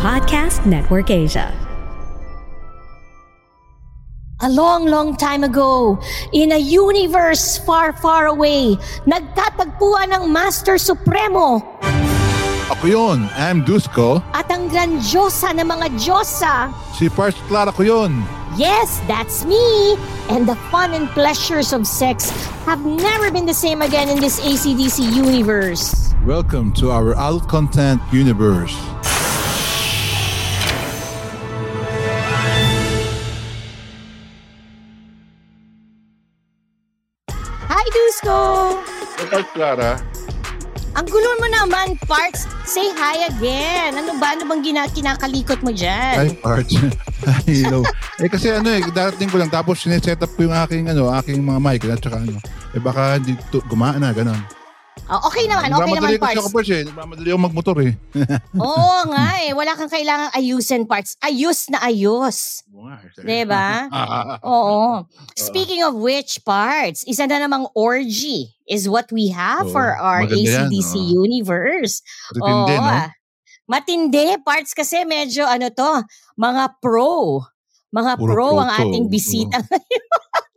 Podcast Network Asia. A long, long time ago, in a universe far, far away, nagtatagpuan ng Master Supremo Ako yun, I'm Dusko. at ang grandiosa ng mga Diyosa. Si Pars Clara ko yun. Yes, that's me! And the fun and pleasures of sex have never been the same again in this ACDC universe. Welcome to our adult content universe. Clara, Ang gulo mo naman, Parks. Say hi again. Ano ba? Ano bang gina- kinakalikot mo dyan? hi Parts. Hello. eh kasi ano eh, darating ko lang tapos sineset up ko yung aking ano, aking mga mic at saka ano. Eh baka hindi to, gumana, ganun. Oh, okay naman, okay naman, Parks. ako Pars eh. Nagmamadali ako magmotor eh. Oo nga eh. Wala kang kailangang ayusin, Parks. Ayos na ayos. Diba? Oo. Speaking of which parts, isa na namang orgy is what we have Oo, for our maganda yan, ACDC oo. universe. Matindi, Oo, no? ah. Matindi. Parts kasi medyo ano to, mga pro. Mga Puro pro, ang ating bisita ngayon.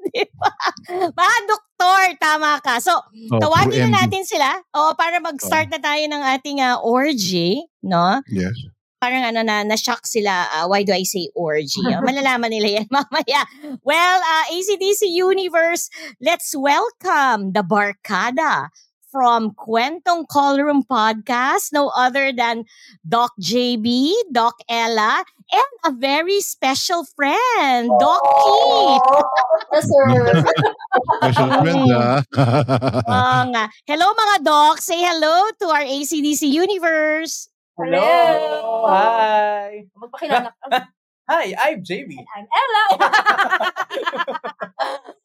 diba? Mga doktor, tama ka. So, Oh, tawagin puro na MD. natin sila o para mag-start na tayo ng ating ah, orgy, no? Yes. Parang ano na, na-shock sila. ah, why do I say orgy? Ah, malalaman nila yan mamaya. Well, uh, ACDC Universe, let's welcome the Barkada from Kwentong Callroom Podcast, no other than Doc JB, Doc Ella, and a very special friend, Doc Keith. Yes, sir. Special friend ah. Oo nga. Hello mga Doc. Say hello to our ACDC Universe. Hello. Hi. Magpakilala ka. Hi, I'm JB. I'm Ella.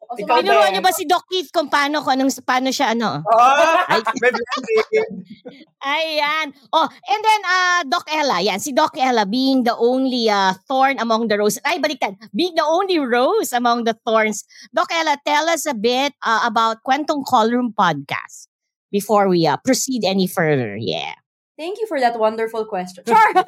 O, Ikaw sumama- Tinuruan niyo ba si Doc Keith kung paano, kung anong, paano siya ano? Oh, Ay. Ayan. Oh, and then uh Doc Ella, yan si Doc Ella being the only uh, thorn among the roses. Ay, baliktad. Being the only rose among the thorns. Doc Ella, tell us a bit uh, about Kwentong Callroom podcast before we uh, proceed any further. Yeah. Thank you for that wonderful question. Sure.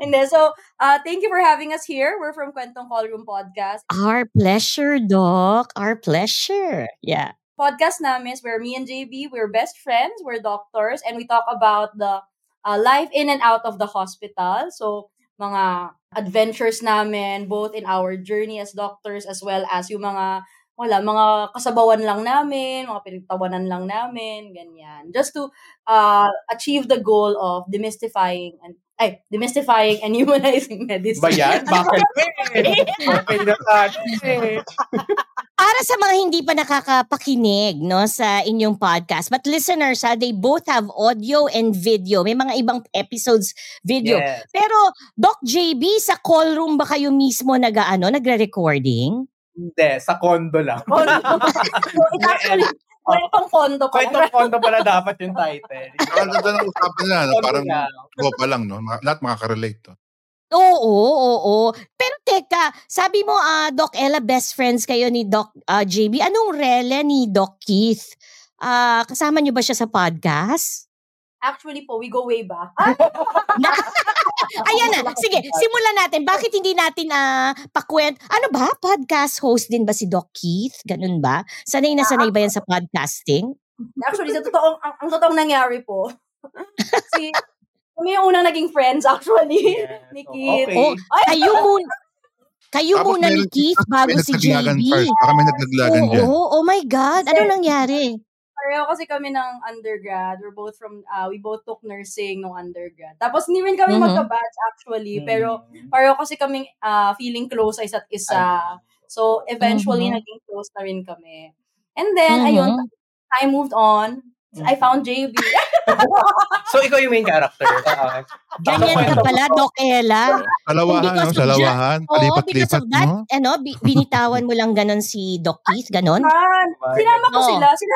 Hindi, so, uh, thank you for having us here. We're from Kwentong Callroom Podcast. Our pleasure, Doc. Our pleasure. Yeah. Podcast namin is where me and JB, we're best friends, we're doctors, and we talk about the uh, life in and out of the hospital. So, mga adventures namin, both in our journey as doctors as well as yung mga wala, mga kasabawan lang namin, mga pinagtawanan lang namin, ganyan. Just to uh, achieve the goal of demystifying and ay, demystifying and humanizing medicine. Ba yan? Bakit? Na. Para sa mga hindi pa nakakapakinig no sa inyong podcast, but listeners, ha, they both have audio and video. May mga ibang episodes video. Yes. Pero Doc JB, sa call room ba kayo mismo nag ano, nagre-recording? Hindi, sa condo lang. so, it's actually, kwentong kondo pa. Kwentong condo pala dapat yung title. Ang ganda ng usapan nila, no? Condo parang lang. go pa lang, no? Lahat makaka-relate to. Oo, oo, oo. Pero teka, sabi mo ah Doc Ella best friends kayo ni Doc ah, JB. Anong rele ni Doc Keith? Ah, kasama niyo ba siya sa podcast? Actually po, we go way back. Ayan na. Sige, simulan natin. Bakit hindi natin ah pakwent? Ano ba? Podcast host din ba si Doc Keith? Ganun ba? Sanay na sanay ba yan sa podcasting? Actually, sa totoong, ang, ang totoong nangyari po, si, kami yung unang naging friends actually, Yes. ni Kit. Okay. Oh, kayo muna. Kayo Tapos muna ni Keith bago si JB. first. Baka may nagtaglagan dyan. Oo, oh my God. Ano nangyari? Pareho kasi kami ng undergrad. We're both from, uh, we both took nursing nung undergrad. Tapos hindi rin kami Mhm. magka-batch actually, pero Mm. pareho kasi kami uh, feeling close sa isa't isa. So, eventually, Mhm. naging close na rin kami. And then, Mhm. ayun, I moved on. I found JB. So, ikaw yung main character. Oo. Ganyan ka pala, Doc Ella. Salawahan, no? Salawahan. Oo, because Palipat-lipat, of that, no? ano, bi- binitawan mo lang ganon si Doc Keith, ganon? Man, sinama ko sila. Sila,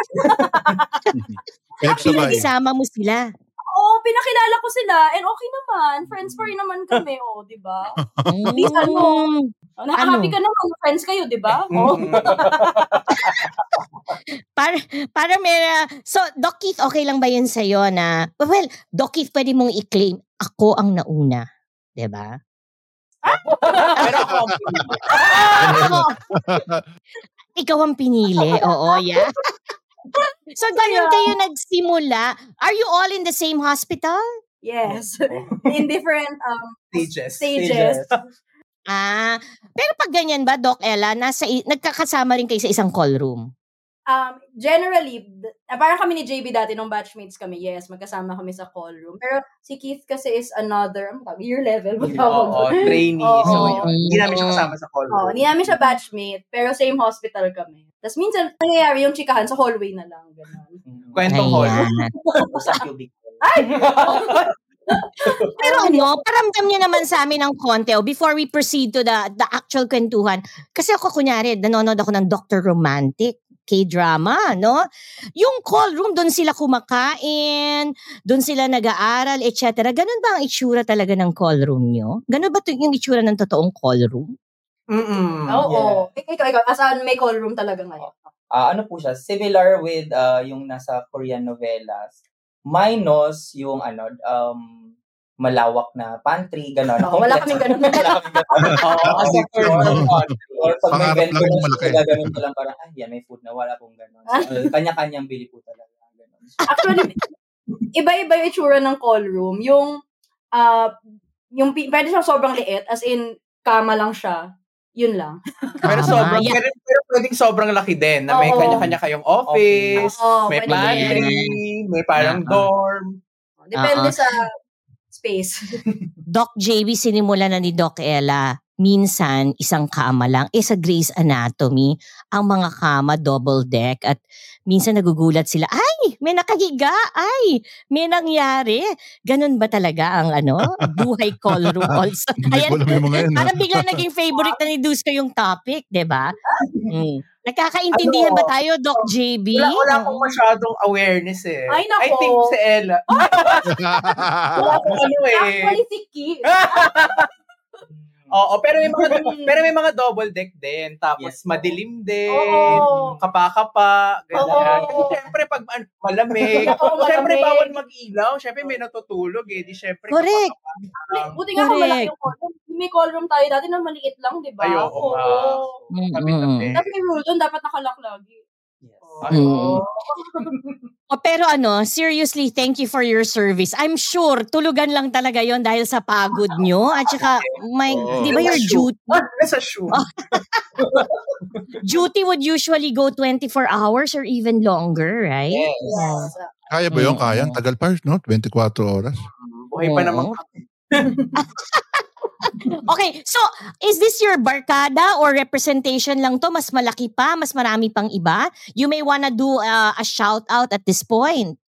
Pinagsabay. Pinagsama mo sila. Pinakilala ko sila. And okay naman. Friends pa rin naman kami, oh, di ba? least ano, Mm. Oh, Nakaka-happy ka naman. Friends kayo, di ba? Oh. Mm. Para, para may, uh, so, Doc Keith, okay lang ba yun sa'yo na, well, Doc Keith, pwede mong i-claim, ako ang nauna. 'Di ba? Pero ako ang Ako. Ikaw ang pinili. Oo, yeah. so, ganun kayo nagsimula. Are you all in the same hospital? Yes. In different um, stages. stages. Ah, pero pag ganyan ba, Doc Ella, nasa, nagkakasama rin kayo sa isang call room? Um, generally, ah, parang kami ni JB dati nung batchmates kami, yes, magkasama kami sa call room. Pero si Keith kasi is another, ano tawag, year level. Oo, doon? trainee. Oo. So, yun. Hindi namin siya kasama sa call Oo, room. hindi namin siya batchmate, pero same hospital kami. Tapos minsan, nangyayari yung chikahan sa hallway na lang. Ganun. Kwentong hall. Sa cubicle. Pero ano, paramdam niyo naman sa amin ng konti oh, before we proceed to the the actual kwentuhan. Kasi ako kunyari, nanonood ako ng Dr. Romantic K-drama, no? Yung call room, doon sila kumakain, doon sila nag-aaral, etc. Ganun ba ang itsura talaga ng call room nyo? Ganun ba yung itsura ng totoong call room? Mm-mm. Oo. Ik- Ikaw, ikaw, asan may call room talaga ngayon? Ah, ano po siya, similar with ah, yung nasa Korean novelas. Minus yung ano, um, malawak na pantry, gano'n. Oo, wala kaming ganun. wala kaming ganun. Oo, kasi for or pag may Pangarap event lang ko yung na malaki. ganun ko lang parang, ah, yan, may food na, wala pong gano'n. So, kanya-kanyang bili po talaga. Ganun. Actually, iba-iba yung itsura ng call room. Yung, ah, yung, pi- pwede siyang sobrang liit, as in, kama lang siya. Yun lang. Pero sobrang, Yeah. pero, pero pwedeng sobrang laki din na may Oo. kanya-kanya kayong office, Oo, may pwede pantry, may parang dorm. Depende sa space. Doc JB sinimula na ni Doc Ella. Minsan, isang kama lang. Eh, sa Grey's Anatomy, ang mga kama double deck at minsan nagugulat sila, ay, may nakahiga, ay, may nangyari. Ganun ba talaga ang ano, buhay call room also? Mga yun. ha? Parang bigla naging favorite na ni Dusko yung topic, di ba? Mm. Nakakaintindihan Ano? ba tayo, Doc JB? Wala, wala akong masyadong awareness eh. Ay, nako. I think si Ella. wala akong ano eh. Actually, si Keith. Oo, pero may mga pero may mga double deck din. Tapos Yes. madilim din. Oo. Kapa-kapa, ganyan. Oo. Kasi syempre pag an- malamig, Oo, syempre malamig. bawal mag-ilaw. Syempre may natutulog eh. Di syempre Correct. kapa-kapa. Buti nga kung malaki yung call room. May call room tayo dati na maliit lang, di ba? Ay, oo nga. Tabi-tabi. Tapos may rule doon, dapat nakalock lagi. Yes. Ay, Mm. O, pero ano, seriously, thank you for your service. I'm sure, tulugan lang talaga yon dahil sa pagod nyo. At saka, my, Oo. di ba your duty, Nasa shoe. duty would usually go 24 hours or even longer, right? Yes. Oh. Kaya ba yun? Mm. Kaya? Tagal pa, no? 24 oras. Buhay pa naman Okay, so, is this your barkada or representation lang to? Mas malaki pa? Mas marami pang iba? You may wanna do uh, a shout out at this point.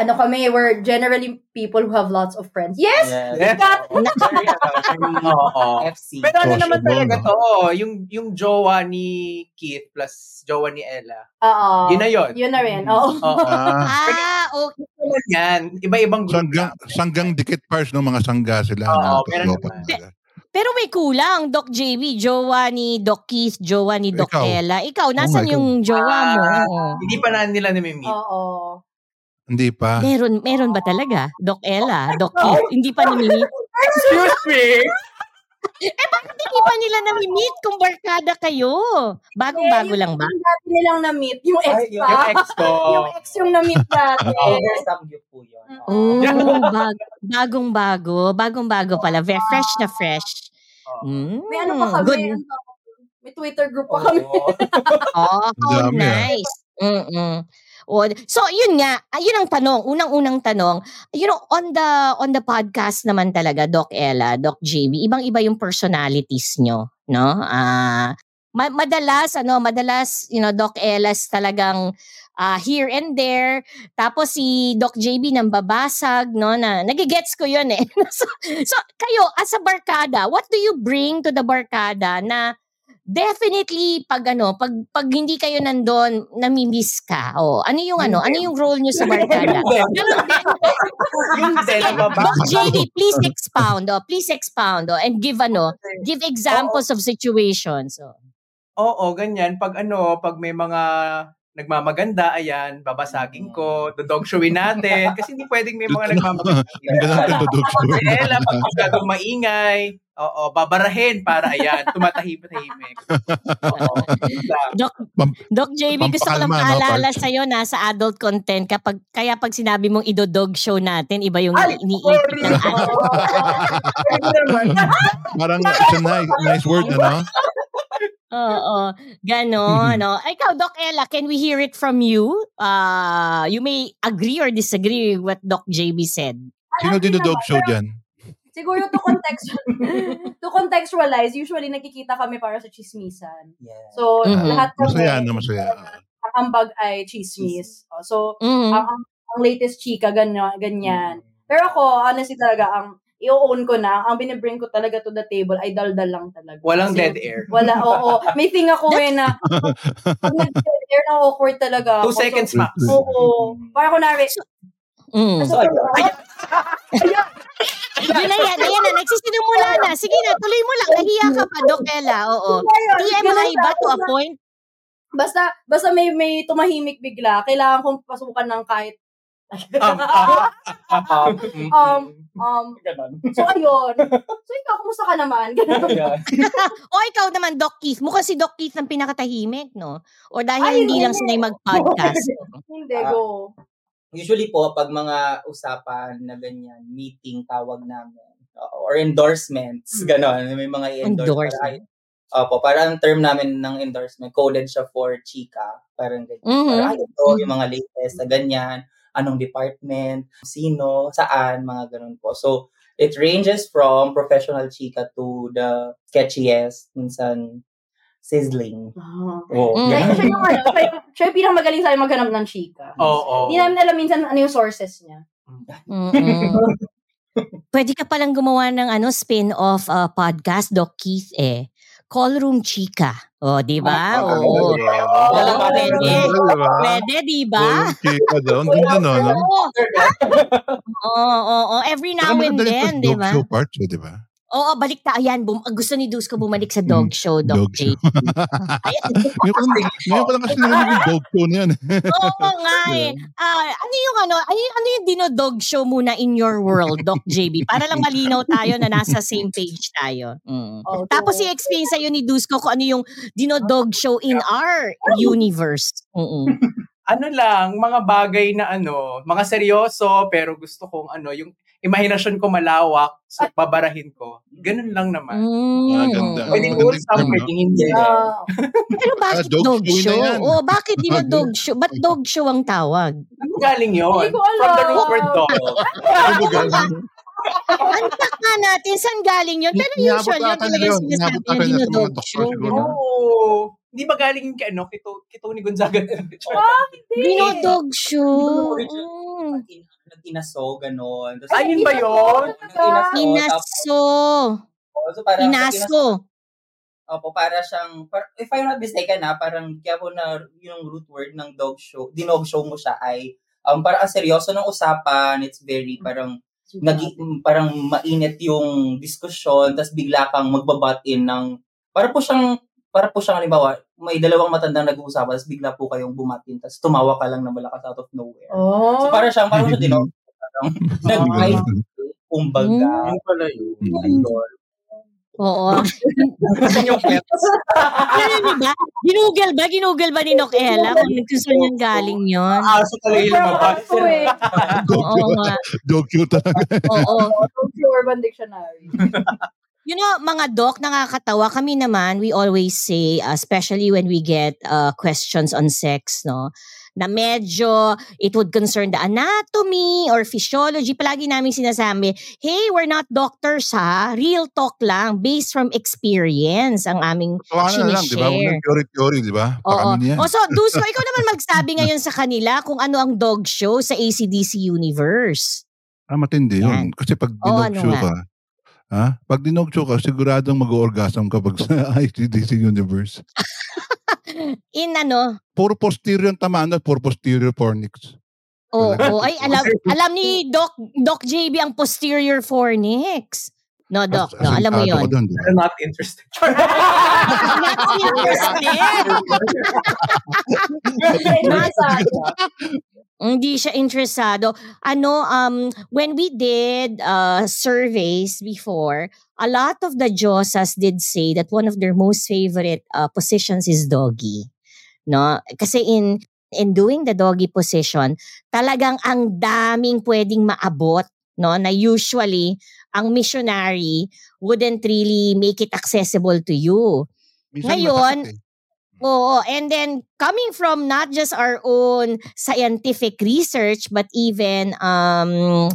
Ano kami, we're generally people who have lots of friends. Yes! Yes. Got-. FC. Pero ano Social naman talaga to, yung yung jowa ni Keith plus jowa ni Ella. Oo. Yun na yun. Yun na rin, oo. Oo. Ah, Ah, okay. Yan. Iba-ibang group. sanggang, sanggang dikit pars ng mga sangga sila. Oo, tropa naman. Pero may kulang, Doc JB, jowa ni Doc Keith, jowa ni Doc Ikaw. Ella. Ikaw, nasan ikaw. yung jowa mo? Ah, Oo. Hindi pa na nila nami-meet. Oo. Hindi pa. Meron, meron ba talaga? Doc Ella, Doc Keith, hindi pa nami-meet? Excuse me? Hindi pa nila nami-meet kung barkada kayo. Bagong-bago lang ba? Yung dati nilang na-meet, yung ex Ay, yung pa. Yung ex ko. yung ex yung na-meet natin. Overstamp po yun. Oh, bag, bagong-bago. Bagong-bago pala. Ve- Fresh na fresh. Mm, May ano pa kami. Good. ano kami, May Twitter group pa kami. Oh, how Dami, ah. nice. Mm-mm. O, so yun nga, ah, yun ang tanong, unang-unang tanong. You know, on the on the podcast naman talaga Doc Ella, Doc JB, ibang-iba yung personalities nyo, no? Ah, ma- madalas ano, madalas you know Doc Elas talagang ah, here and there. Tapos si Doc JB nang babasag no na nagigets ko 'yun eh. so, so kayo as a barkada, what do you bring to the barkada na definitely pag ano, pag pag hindi kayo nandoon, namimiss ka. Oh, ano yung ano? Ano yung role niyo sa barkada? JB, please expound. Oh, please expound. Oh, and give ano, give examples of situations. Oh. Oo, ganyan. Pag ano, pag may mga nagmamaganda, ayan, babasagin ko, dodog showin natin. Kasi hindi pwedeng may mga nagmamaganda. Ang ganda ng tutudog show. Ella, pag masyadong maingay, oo, babarahin para ayan, tumatahimik-tahimik. Lang. Doc, Doc JB, gusto ko lang no, Parch? sa'yo, nasa adult content kapag kaya pag sinabi mong idodog show natin, iba yung Ay, iniipit ng Ano naman? Parang it's a nice, nice word, ano? Oo, gano'n. no? Ikaw, Doc Ella, can we hear it from you? Uh, you may agree or disagree with what Doc JB said. Sino dinodog show dyan? Siguro to context to contextualize, usually nakikita kami para sa chismisan. Yes. So, Mhm. lahat kami, Masaya, no? Masaya. ang ambag ay chismis. So, Mm. ang, ang, ang latest chika, ganyan. ganyan. Pero ako, honestly talaga, ang i-own ko na, ang binibring ko talaga to the table ay daldal lang talaga. Walang Kasi dead air. Wala, oo. May thing ako eh na, pag nag-dead air na awkward talaga. Two ako. So, seconds max. Oo. Para kunwari, Mm. so, Yun na yan, ayan na, nagsisinumula na. Sige na, tuloy mo lang. Nahiya ka pa, Doc Ella. Oo. TMI ba to a point? Basta, basta may, may tumahimik bigla, kailangan kong pasukan ng kahit, Um, um, um, Um, um, Ganon. so ayun. So ikaw, kumusta ka naman? O ikaw naman, Doc Keith. Mukhang si Doc Keith ang pinakatahimik, no? O dahil Ay, hindi lang yung mag-podcast. Hindi, go. Usually po, pag mga usapan na ganyan, meeting tawag namin, uh, or endorsements, gano'n, may mga i-endorse. Endorsement. Opo, para ang term namin ng endorsement, coded siya for chika, parang ganyan. Mhm. Parang, ito, yung mga latest na ganyan, anong department, sino, saan, mga ganun po. So, it ranges from professional chika to the sketchiest, minsan sizzling. Ah. Oh, Mm. Siya, siya yung, ano, siya, yung- siya yung pinakamagaling sa akin maghanap ng chika. Oo. Hindi namin alam minsan ano yung sources niya. Pwede ka palang gumawa ng ano spin-off uh, podcast, Doc Keith eh. Call Room Chica. O, di ba? Ah, Oo. diba? Oo, pwede. Diba? Pwede, di ba? Chika daw. Ang ganda, no? no? Oo. Oo. Every now and then, di ba? show part, di ba? Oo, balik ta. Ayan, bum- gusto ni Dusko bumalik sa dog show, Doc Dog J. show. Ngayon ko lang, ngayon ko lang kasi narinig yung dog show na yan. Oo nga eh. Ah, ano yung ano, ano, yung- ano yung dinodog show muna in your world, Doc JB? Para lang malinaw tayo na nasa same page tayo. Mm. Okay. Tapos i-explain sa'yo ni Dusko kung ano yung dinodog show in our universe. Mm-mm. Ano lang, mga bagay na ano, mga seryoso, pero gusto kong ano, yung imahinasyon ko malawak, so babarahin ko. Ganun lang naman. Mm. Ah, ganda. Pwedeng wholesome, yung pwedeng hindi. Pero bakit Ah, dog dog, show show? Oh, bakit dinodog show? Ba't dog show ang tawag? Ano galing yun? Hindi ko From the word dog. Ano ba galing? Antak nga natin, saan galing yun? Pero usual yun talaga yung sinasabi mga dinodog show. Oo. Hindi ba galing kay ano, kito, kito ni Gonzaga? ah, hindi. Dinodog show. Mm. Nag-inaso, gano'n. Ayun ba yun? Nag-inaso. Inaso. Tapos, so parang, Inaso. Opo, para siyang, par- if I'm not mistaken na, parang kaya po na yung root word ng dog show, dinog show mo siya ay, um, parang ang seryoso ng usapan, it's very parang, nagi, parang mainit yung diskusyon, tapos bigla kang magbabat in ng, para po siyang, para po siyang halimbawa, may dalawang matandang nag-uusapan, tapos bigla po kayong bumatin, tapos tumawa ka lang na malakas out of nowhere. Oh. So para siyang, parang siya dinog, parang, nag-ice, kumbaga. Mm. Yun pala yun. Ayun. Oo. Saan yung pet? Ano ba? Ginugel ba? Ginugel ba ni Noc Ella kung nagsusun niyang galing yun? Aso talaga yung lumabas. Ako eh. Dog Oo nga. Dog show talaga. Oo. Tokyo Urban Dictionary. You know, mga doc, nakakatawa. Kami naman, we always say, uh, especially when we get uh, questions on sex, no? Na medyo it would concern the anatomy or physiology. Palagi namin sinasabi, hey, we're not doctors ha. Real talk lang, based from experience ang aming Tawanan na lang, di ba? Huwag sinishare. theory-theory, di ba? Oo. O so, Dusko, ikaw naman magsabi ngayon sa kanila kung ano ang dog show sa ACDC Universe. Ah, matindi yun. Kasi pag dinog ano show ka, ha? Pag dinog show ka, siguradong mag-orgasm kapag sa ICDC Universe. In ano, Puro posterior ang tamaan doon, puro posterior fornix. Oo, Talaga. oh, ay alam alam ni Doc Doc JB ang posterior fornix. No, Doc, no, alam mo ka doon? I'm not interested. Not interested. Hindi siya interesado. Ano, um, when we did uh, surveys before, a lot of the Josas did say that one of their most favorite uh, positions is doggy. No? Kasi in in doing the doggy position, talagang ang daming pwedeng maabot, no? Na usually ang missionary wouldn't really make it accessible to you. Minsan Ngayon, masakit eh. Oo, and then coming from not just our own scientific research but even um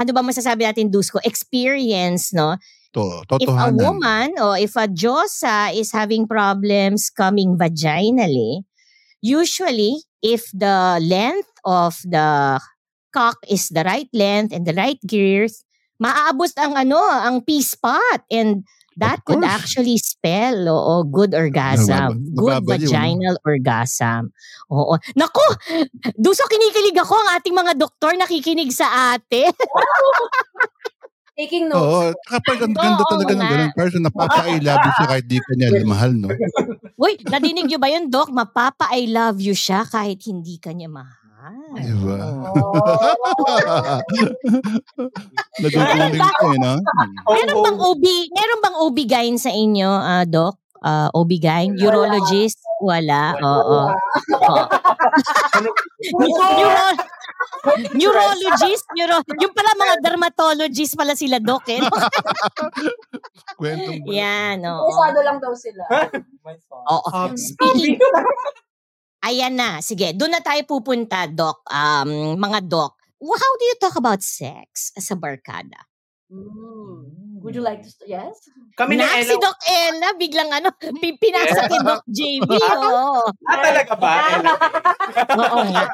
ano ba masasabi natin Dusko experience no To, if a totohanan. woman or if a Josa is having problems coming vaginally usually if the length of the cock is the right length and the right girth maaabot ang ano ang P-spot and that Of could course. actually spell oo, good orgasm Nababa- good vaginal orgasm oo nako duso kinikilig ako ang ating mga doktor nakikinig sa ate Taking notes. Oo, kapag ang ganda Oo talaga ng ganun person, napapa-I-love you siya kahit di ka niya mahal, no? Uy, nadinig niyo ba yun, Doc? Mapapa I love you siya kahit hindi ka niya mahal. Di ba? Oh. Naguguling ka eh, no? Meron bang OB, meron bang OB gyne sa inyo, ah, Doc? Uh, OB gyne? Urologist? Wala. Oo. Oo. Neuro- neurologist? Neuro, yung pala mga dermatologist pala sila, Doc. Eh. Kwentong Yan, oo. Usado lang daw sila. My son. Oo. Um, Speaking, ayan na. Sige, doon na tayo pupunta, Doc. Um, mga Doc. Well, How do you talk about sex as a barkada? Mm. Would you like to, st- yes? Kami na Na, si Ella. Doc Ella, biglang ano, pi- pinasa kay Doc JB. Oo. Ah, talaga ba? Ella? Oo nga.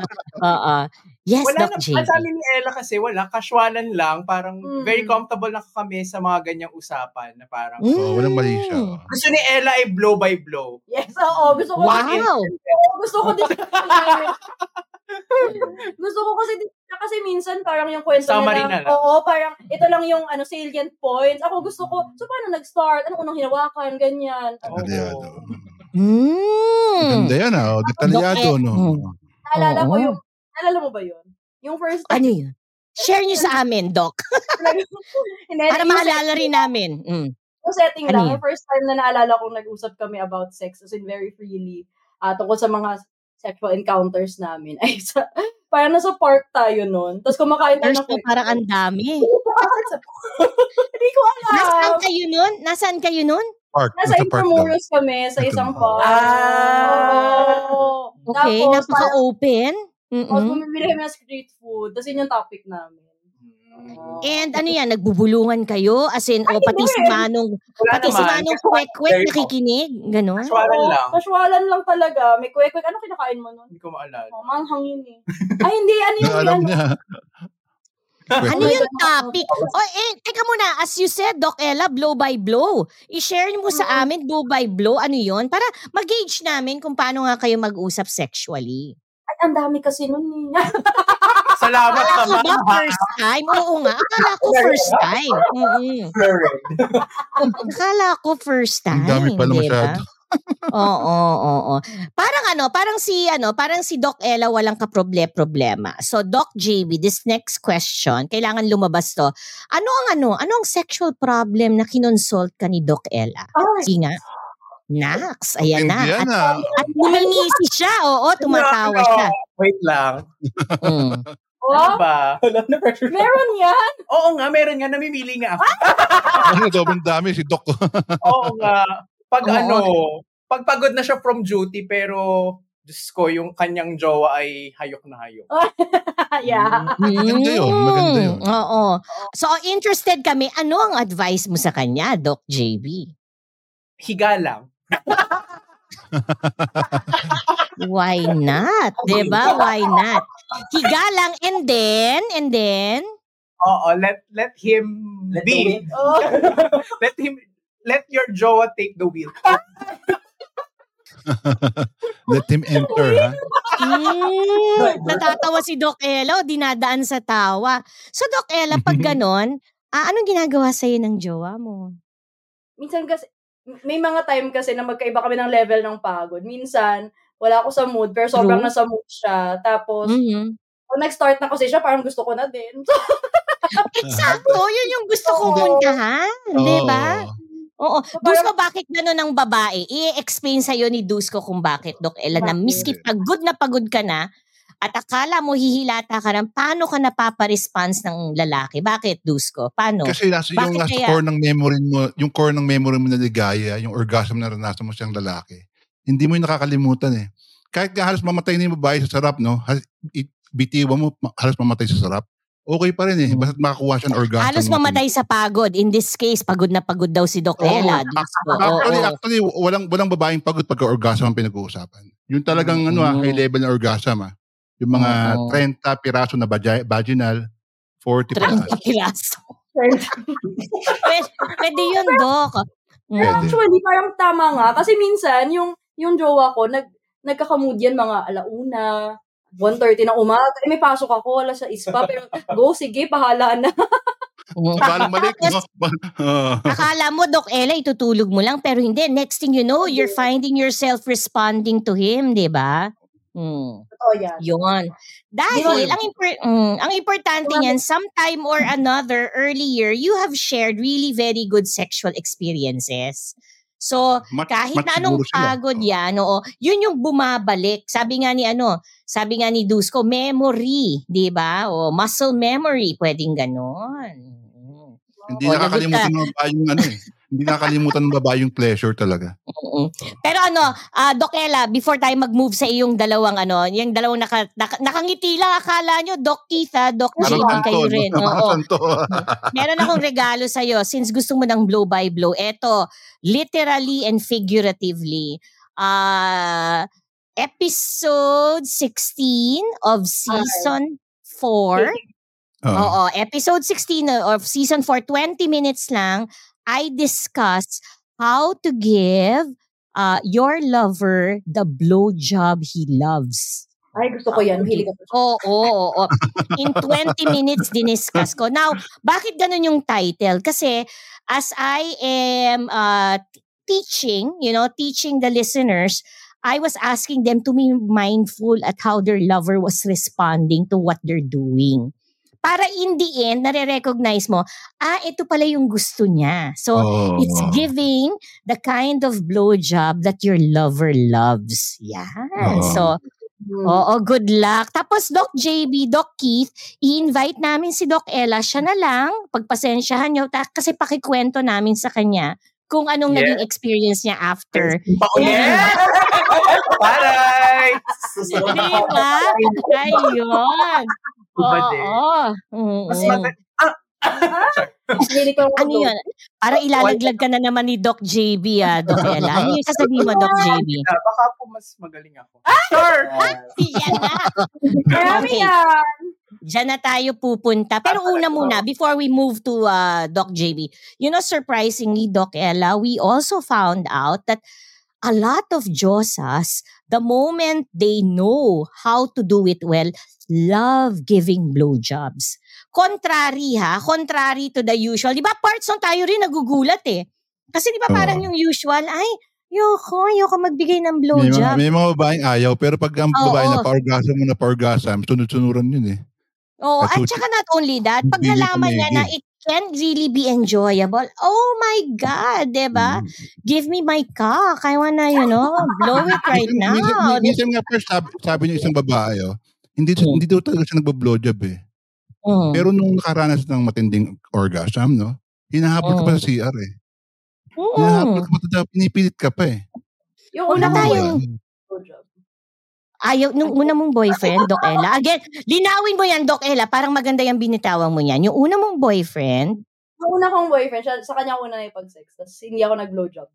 Oo. Yes, Wala Doc na, sabi ni Ella kasi wala, casualan lang, parang Mm. very comfortable na kami sa mga ganyang usapan na parang, Mm. Oo, walang mali siya. gusto ni Ella ay blow by blow. Yes, oo. Gusto ko Wow. gusto ko din. gusto ko kasi din- kasi minsan parang yung kwento Summary nila. na lang. Oo, parang ito lang yung ano salient points. Ako gusto ko, so paano nag-start? Anong unang hinawakan? Ganyan. Oo. Detalyado. Mm. Ganda yan, ah. oh. Detalyado, no? mm. Naalala ko Oo. yung, naalala mo ba yun? Yung first time. Ano yun? Share nyo sa amin, Doc. Para maalala rin namin. Mm. Yung setting Ano lang, yun? yung first time na naalala kong nag-usap kami about sex, as in very freely, ah tungkol sa mga sexual encounters namin, ay sa, parang nasa park tayo noon. Tapos kumakain tayo First ng na parang ang dami. Hindi ko alam. Nasaan kayo nun? Nasaan kayo nun? Park. Nasa. Intramuros kami sa isang park. Ah. Oo. Okay, Tapos, parang- napaka-open. Tapos bumibili kami ng street food. Tapos yun yung topic namin. And ano yan, nagbubulungan kayo? As in, o pati si Manong, Wala pati si naman. Manong Casual- kwek-kwek nakikinig? Ganon? Casualan Oo, lang. Casualan lang talaga. May kwek-kwek. Ano kinakain mo nun? Hindi ko maalala. Oh, manghang yun eh. Ay, hindi. Ano yun? Alam Ano? niya. Ano yung topic? O, eh, teka muna, as you said, Doc Ella, blow by blow. I-share mo sa amin, blow by blow, ano yun? Para mag-gauge namin kung paano nga kayo mag-usap sexually. Ay, ang dami kasi nun eh. Salamat Akala naman. ba first time? Oo nga, akala ko first time. Fluoride. Akala ko first time. Ang dami pala di ba? masyado. Oo, oo, oo. Parang ano, parang si ano, parang si Doc Ella walang kaproble-problema. So Doc JB, this next question, kailangan lumabas to. Ano ang ano, ano ang sexual problem na kinonsult ka ni Doc Ella? Ay, Sige nga. Nax, ayan na. At, ah. at ngumingisi siya, oo, tumatawa siya. Wait lang. Mm. Ano Oh, ba? Wala na pressure. meron yan. Oo nga, meron nga. Namimili nga ako. Ano, sobrang dami si Doc. Oo nga. Pag Oo. ano, pag pagod na siya from duty, pero Diyos ko, yung kanyang jowa ay hayok na hayok. yeah. Maganda yun, maganda yun. Mm, Oo. So, interested kami. Ano ang advice mo sa kanya, Doc JB? Higa lang. Why not? 'Di ba? Why not? Higa lang and then, and then, Oo, let let him Let be. Oh, let him let your jowa take the wheel. Let him enter, ha? mm, natatawa si Doc Ella o dinadaan sa tawa. So, Doc Ella, pag ganon, ah, anong ginagawa sa'yo ng jowa mo? minsan kasi, may mga time kasi na magkaiba kami ng level ng pagod. Minsan, wala ako sa mood, pero sobrang True. nasa mood siya. Tapos, Mhm. pag nag-start na kasi siya, parang gusto ko na din. Eksakto, yun yung gusto kong Oo. puntahan. Di ba? Oo. So, Dusko, bakit gano'n ang babae? I-explain sa'yo ni Dusko kung bakit, Doc Ella, na miski pagod na pagod ka na, at akala mo hihilata ka ng paano ka napapa-response ng lalaki. Bakit, Dusko? Paano? Kasi nasa yung Bakit nasa kaya? core ng memory mo, yung core ng memory mo na ligaya, yung orgasm na naranasan mo siyang lalaki, hindi mo yung nakakalimutan eh. Kahit nga halos mamatay na yung babae sa sarap, no? Bitiwan mo, halos mamatay sa sarap, okay pa rin eh. Hmm. Basta't makakuha siya ng orgasm. Halos mamatay sa pagod. In this case, pagod na pagod daw si Doc Oo. Ella. Dusko. Oo, Actually, oo. actually, walang walang babaeng pagod pagka orgasm ang pinag-uusapan. Yung talagang ano ah, Mm. high level na orgasm ah. Yung mga Oo. 30 piraso na vagi- vaginal, 40 30 piraso. piraso. pwede, pwede yun, Doc. Mm. Pwede. Actually, parang tama nga. Kasi minsan, yung, yung jowa ko, nag, nagkakamud yan mga alauna, 1.30 ng umaga. Eh, may pasok ako, alas 6 pa. Pero, go, sige, pahala na. Mm. Balang malik. Akala mo, Doc Ella, itutulog mo lang, pero hindi. Next thing you know, you're finding yourself responding to him, di ba? Hmm. Totoo yan. Yun. Dahil, Yun. ang, impor- mm, ang importante niyan, sometime or another earlier, you have shared really very good sexual experiences. So, Mat- kahit mat na anong siguro sila. pagod yan, oo, yun yung bumabalik. Sabi nga ni ano, sabi nga ni Dusko, memory, di ba? O muscle memory, pwedeng ganon. Mm. Hindi Oo, nakakalimutan ng babae yung ano eh. Hindi nakakalimutan ng babae yung pleasure talaga. Pero ano, ah Doc Ella, before tayo mag-move sa iyong dalawang ano, yung dalawang naka, naka- nakangiti lang akala nyo, Doc Keith, ah, Doc JB santo, kayo no? rin. Parang Oo. Meron akong regalo sa iyo since gusto mo ng blow by blow. Eto, literally and figuratively. Uh, episode 16 of season 4. Oo. Oo, episode 16 of season 4, 20 minutes lang, I discuss how to give uh, your lover the blowjob he loves. Ay, gusto ko yan. Mahilig ako. Oo, oo, oo. In 20 minutes, diniscuss ko. Now, bakit ganun yung title? Kasi as I am uh, teaching, you know, teaching the listeners, I was asking them to be mindful at how their lover was responding to what they're doing. Para in the end, nare-recognize mo, ah, ito pala yung gusto niya. So, Oo. it's giving the kind of blowjob that your lover loves. Yan. Oo. So, Hmm. Oo, good luck. Tapos Doc JB, Doc Keith, i-invite namin si Doc Ella. Siya na lang, pagpasensyahan niyo ta- kasi pakikwento namin sa kanya kung anong Yeah. naging experience niya after. Yeah! Bye! Susunod Di na ba? Ayun. Iba din. Oo. Mm, Mas mag- Mahilig ako. Ano yun? Para ilalaglag ka na naman ni Doc JB, ah, Doc Ella. Ano yung sasabihin mo, Doc JB? Ah, Baka po mas magaling ako. Sure! Yan na. Marami Okay. yan. Diyan na tayo pupunta. Pero una muna, before we move to uh, Doc JB, you know, surprisingly, Doc Ella, we also found out that a lot of Josas, the moment they know how to do it well, love giving blowjobs. Contrary ha, contrary to the usual. Di ba parts on tayo rin nagugulat eh. Kasi di ba parang yung usual, ay, yoko, yoko magbigay ng May mga, blowjob. may mga babaeng ayaw, pero pag ang babae na pa-orgasm mo na pa-orgasm, sunod-sunuran yun eh. Oo, at At saka not only that, pag nalaman niya na it can really be enjoyable, oh my God, di ba? Mm. Give me my cock. I wanna, you know, blow it right Minsan- now. Minsan, nga first, sabi, sabi niyo isang babae, oh, Hindi, Mm. hindi daw talaga siya nagbo-blowjob eh. Mm. Pero nung nakaranas ng matinding orgasm, no? Hinahabol ka pa Mm. sa CR eh. Mm. Hinahabol ka pa sa pinipilit ka pa eh. Yung una tayong. Ayaw, nung una mong boyfriend, Doc Ella. Again, linawin mo yan, Doc Ella. Parang maganda yung binitawang mo yan. Yung una mong boyfriend, Yung una kong boyfriend, siya, sa kanya ako una na ipag-sex. Tapos hindi ako nag-blowjob.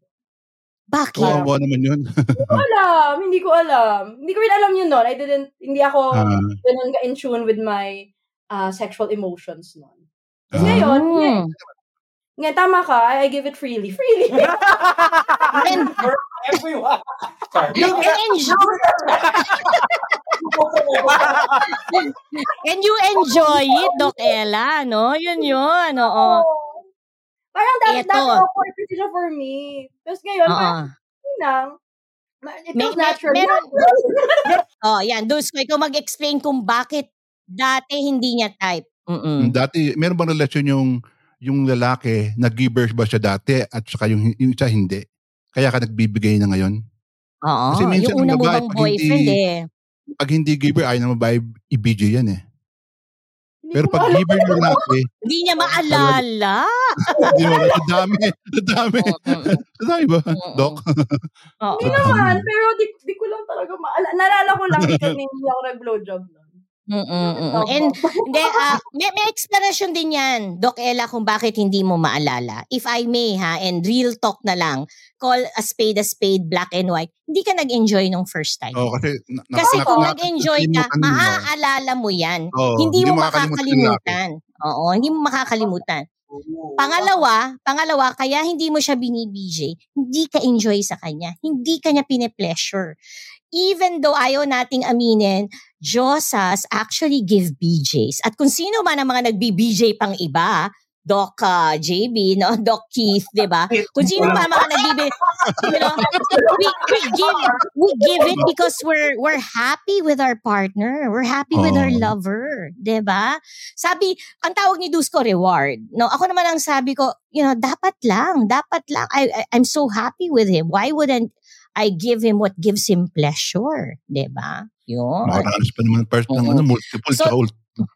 bakit? Kawawa naman yun. Hindi ko alam. Hindi ko alam. Hindi ko rin alam yun noon. I didn't, hindi ako Ah. ganun ka-in tune with my uh, sexual emotions noon. Ah. Ngayon, Mm. ngayon, ngayon, tama ka, I, I give it freely. Freely. And, everyone. Sorry. and, enjoy, and you enjoy it, Doc Ella, no? Yun yun, oo. Parang that, Eto. that's awkward siya for me. Tapos ngayon, Oo. parang, yun lang. Ma- It May- feels may- natural. meron- Oh, yan. Dus ko, ikaw mag-explain kung bakit dati hindi niya type. Mm-mm. Dati, meron bang relasyon yung yung lalaki, nag-give ba siya dati at saka yung, yung isa hindi? Kaya ka nagbibigay na ngayon? Oo. Kasi minsan Yung una ang mo babae, bang pag boyfriend hindi- eh. Pag hindi giver, ayaw na babae i-BJ yan eh. Pero pag giver ng lalaki, Hindi niya maalala. hindi mo, ang dami, ang dami. Mm-mm. Ang dami ba, Mm-mm. Doc? Oo. Hindi naman, pero di, di ko lang talaga maala. Nalala ko lang kasi hindi ako nag-blowjob nun. Mm-mm-mm. And hindi, ah, may, may explanation din yan, Doc Ella, kung bakit hindi mo maalala. If I may ha, and real talk na lang, call a spade a spade, black and white, hindi ka nag-enjoy nung first time. Oh, kasi na, na- Kasi na- kung na- nag-enjoy ka, nakalimutan mo. maaalala mo yan. Oo, hindi mo makakalimutan. Oo, hindi mo makakalimutan. Pangalawa, pangalawa, kaya hindi mo siya binibj, hindi ka enjoy sa kanya. Hindi ka niya pine-pleasure. Even though ayaw nating aminin, Josas actually give BJs. At kung sino man ang mga nagbi-BJ pang iba, Doc uh, JB, no? Doc Keith, di ba? Kung sino pa mga nagbi you know, we, we give we give it because we're we're happy with our partner. We're happy with our Oo. lover, 'di ba? Sabi, ang tawag ni Dusko reward. No, ako naman ang sabi ko, you know, dapat lang, dapat lang. I, I I'm so happy with him. Why wouldn't I give him what gives him pleasure, 'di ba? Yun. Makaranas pa naman first ng ano, multiple So- sa.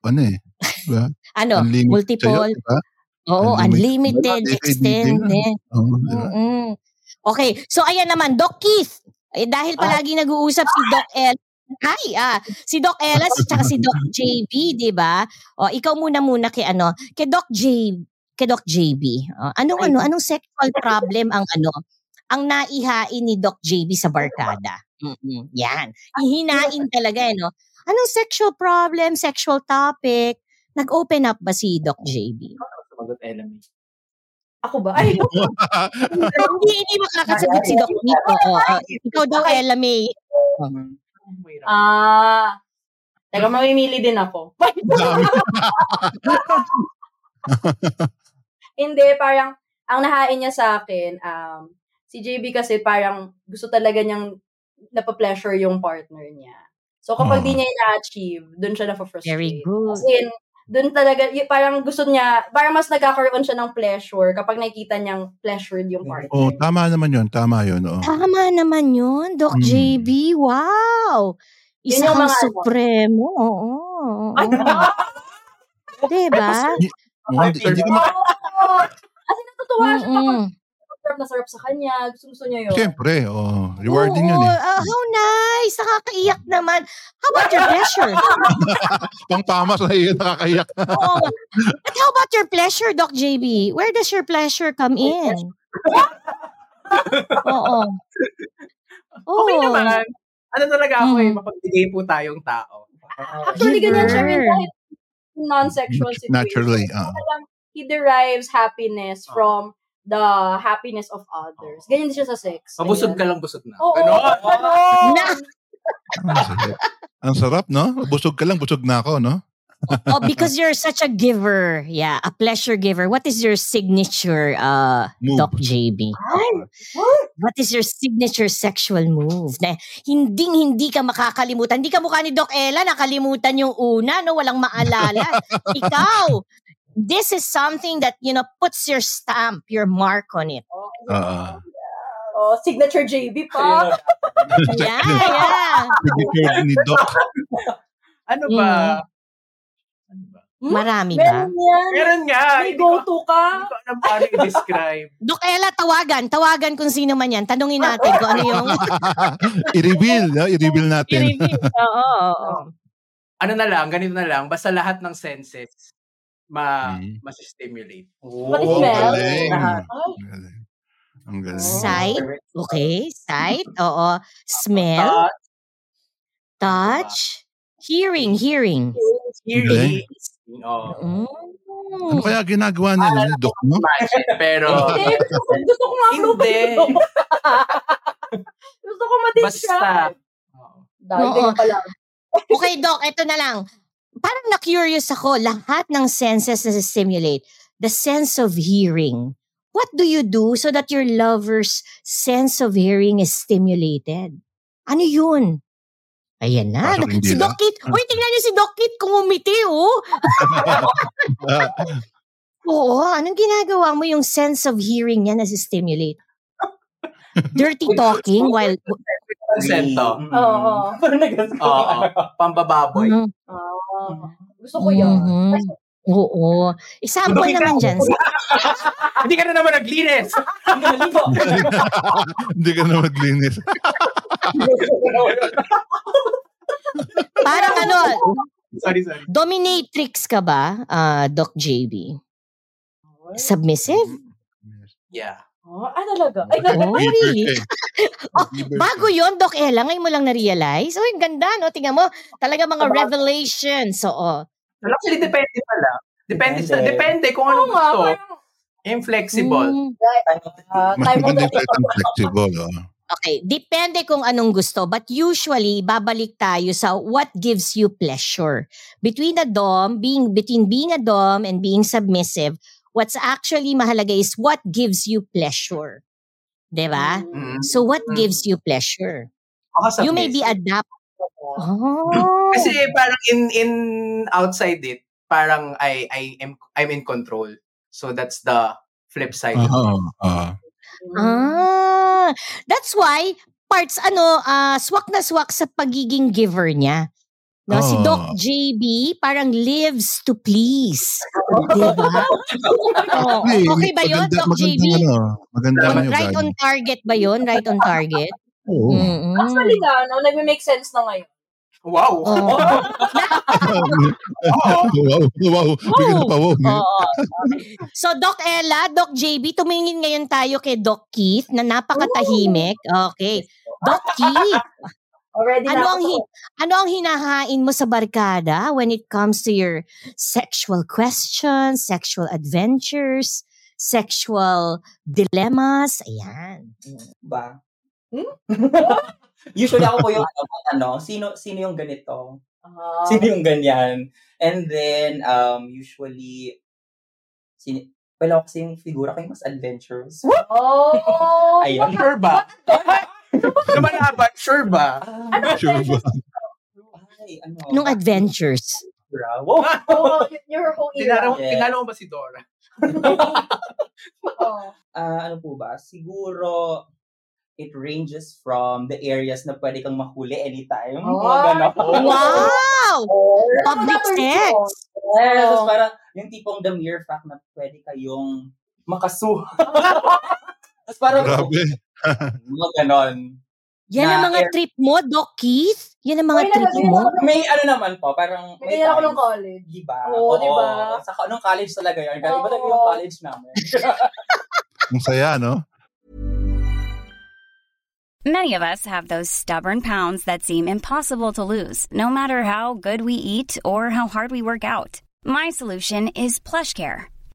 Ano eh. Diba? Ano, multiple, sa'yo, diba? Oo, unlimited. unlimited, extended. Diba? Mm-mm. Okay, so ayan naman, Doc Keith. Eh, dahil palagi nag-uusap si Doc L. Hi, ah, si Doc Ella at si Doc JB, di ba? O, ikaw muna muna kay ano, kay Doc J, kay Doc JB. O, anong ano, anong sexual problem ang ano, ang naihain ni Doc JB sa barkada? Mm-mm, yan. Hihinain talaga, eh, no? Anong sexual problem, sexual topic? Nag-open up ba si Doc JB? Sumagot enemy. Ako ba? Ay, hindi, hindi makakasagot si Doc Nick. Oo, oo. Ikaw daw. Mahirap. ah, teka, mamimili din ako. Hindi, parang, ang nahain niya sa akin, um, si JB kasi parang gusto talaga niyang napapleasure yung partner niya. So, kapag Oh. di niya na-achieve, dun siya na-frustrate. Very good. As in, dun talaga, y- parang gusto niya, parang mas nagkakaroon siya ng pleasure kapag nakikita niyang pleasured yung partner. Oo, tama naman yun. Tama yun. Oo. Tama naman yun, Doc Mm. JB. Wow! Yun Isa yung kang mga ano. supremo. Oo. oo. Ay, Diba? Hindi, mak- Oo! Kasi natutuwa siya kapag. Sarap na sarap sa kanya. Gusto, gusto niya yun. Siyempre, oh, rewarding yun Oo, eh. ah, how nice! Nakakaiyak naman. How about your pleasure? Pang pamas na yun, nakakaiyak. Oo. But how about your pleasure, Doc JB? Where does your pleasure come in? Oo. Okay naman. Ano talaga ako eh, Mm. mapagbigay po tayong tao. Actually, ganyan siya rin kahit non-sexual situation. Naturally. Parang he derives happiness from the happiness of others. Ganyan din siya sa sex. Ganyan. ka lang, busog na. Oo, Ganon. ganon. Na, Ang sarap. Ang sarap, no? Busog ka lang, busog na ako, no? oh, because you're such a giver. Yeah, a pleasure giver. What is your signature, uh, Move. Doc JB? What? What is your signature sexual move? Na hindi hindi ka makakalimutan. Hindi ka mukha ni Doc Ella, nakalimutan yung una, no? Walang maalala. Ikaw, this is something that, you know, puts your stamp, your mark on it. Oo. Oh, signature JB pa. Yeah, yeah. Signature ni Doc. Ano ba? Ano ba? Hmm? Marami ba? Meron yan. Meron nga. May go-to ka. hindi ko alam paano i-describe. Dok Ella, tawagan. Tawagan kung sino man yan. Tanungin natin kung ano yung... I-reveal, no? i-reveal natin. I-review. Oo, oo, oo. Ano na lang, ganito na lang. Basta lahat ng senses ma Mm. masistimulate. Pati Oh, smell. galing. Galing. Ang galing. Sight. Okay. Sight. Oo. Smell. Touch, Touch. Hearing. Hearing. hearing. Mm. Ano kaya ginagawa nila ni Doc, no? Pero Hindi, gusto ko, gusto ko nga Hindi. gusto ko ma-describe. basta. Oo. Dahil pala. Okay, Doc. Ito na lang. Parang na-curious ako. Lahat ng senses na stimulate. The sense of hearing. What do you do so that your lover's sense of hearing is stimulated? Ano yun? Ayan na. Hindi Si. Doc Kit. Uy, tingnan niyo si Doc Kit kung umiti, oh. Oo, anong ginagawa mo yung sense of hearing niya na stimulate? Dirty talking while... Konsento. Oo. Parang nag- Oo. Pambababoy. Mhm. Ah, gusto ko yan. Mhm. Oo. Example ka- naman dyan. Hindi ka na naman naglinis. Hindi ka na maglinis. Parang ano, sorry, sorry. dominatrix ka ba, ah, Doc JB? Submissive? Yeah. Oh, ah, talaga? Ay, Oh, really? Oh, Bago yon Doc Ella, ngayon mo lang na-realize? Uy, ang ganda, no? Tingnan mo, talaga mga revelations. Oo. Actually, depende pala. Depende, sa, Depende. depende kung nga, gusto. parang, Inflexible. Mm. ah, Mas maganda flexible. Oh. Okay, depende kung anong gusto. But usually, babalik tayo sa what gives you pleasure. Between a dom, being, between being a dom and being submissive, what's actually mahalaga is what gives you pleasure. 'Di ba? Mm. So what Mm. gives you pleasure? Ako You may be adapt. Oh. Kasi parang in in outside it, parang I I am I'm in control. So that's the flip side. of it. Oo. oo. Ah, that's why parts ano ah swak na swak sa pagiging giver niya. No, si Oh. Doc JB parang lives to please. 'Di ba? Oh, Hey, okay ba 'yon, maganda- Doc JB? Ano, maganda yung Right on target ba 'yon? Right on target? Oo. Mm-mm. Actually na, no, nagme-make sense na ngayon. Wow. Oh. wow. Wow. Bigyan pa wow. Oo. So, Doc Ella, Doc JB, tumingin ngayon tayo kay Doc Keith na napakatahimik. Okay. Doc Keith, Already ano na ang hi- ano ang hinahain mo sa barkada when it comes to your sexual questions, sexual adventures, sexual dilemmas? Ayan. ba? Hmm? Usually ako po yung ano, ano, sino sino yung ganito? Ah. Sino yung ganyan? And then um usually sino Well, ako kasi yung figura ko yung mas adventurous. Oh! Ayun. Sure ba? Lumalaban, sure ba? Ano Sure ba? Ay, ano? Nung adventures. Bravo. Oh, your whole era. Yes. tinalo mo ba si Dora? Oh. Ah, ano po ba? Siguro it ranges from the areas na pwede kang mahuli anytime. Oh. Mga ganon. Wow! Ano Public sex! Yes, Oh. parang yung tipong the mere fact na pwede kayong makasuha. tapos parang, Grabe. mga ganon. Yan ang mga air- trip mo, Doc Keith? Yan ang mga Uy, trip mo? May ano naman po, parang May ganyan ako ng college. Diba? Oo, diba? Sa anong college talaga yun? Iba talaga yung college namin. Ang saya, no? Many of us have those stubborn pounds that seem impossible to lose, no matter how good we eat or how hard we work out. My solution is PlushCare.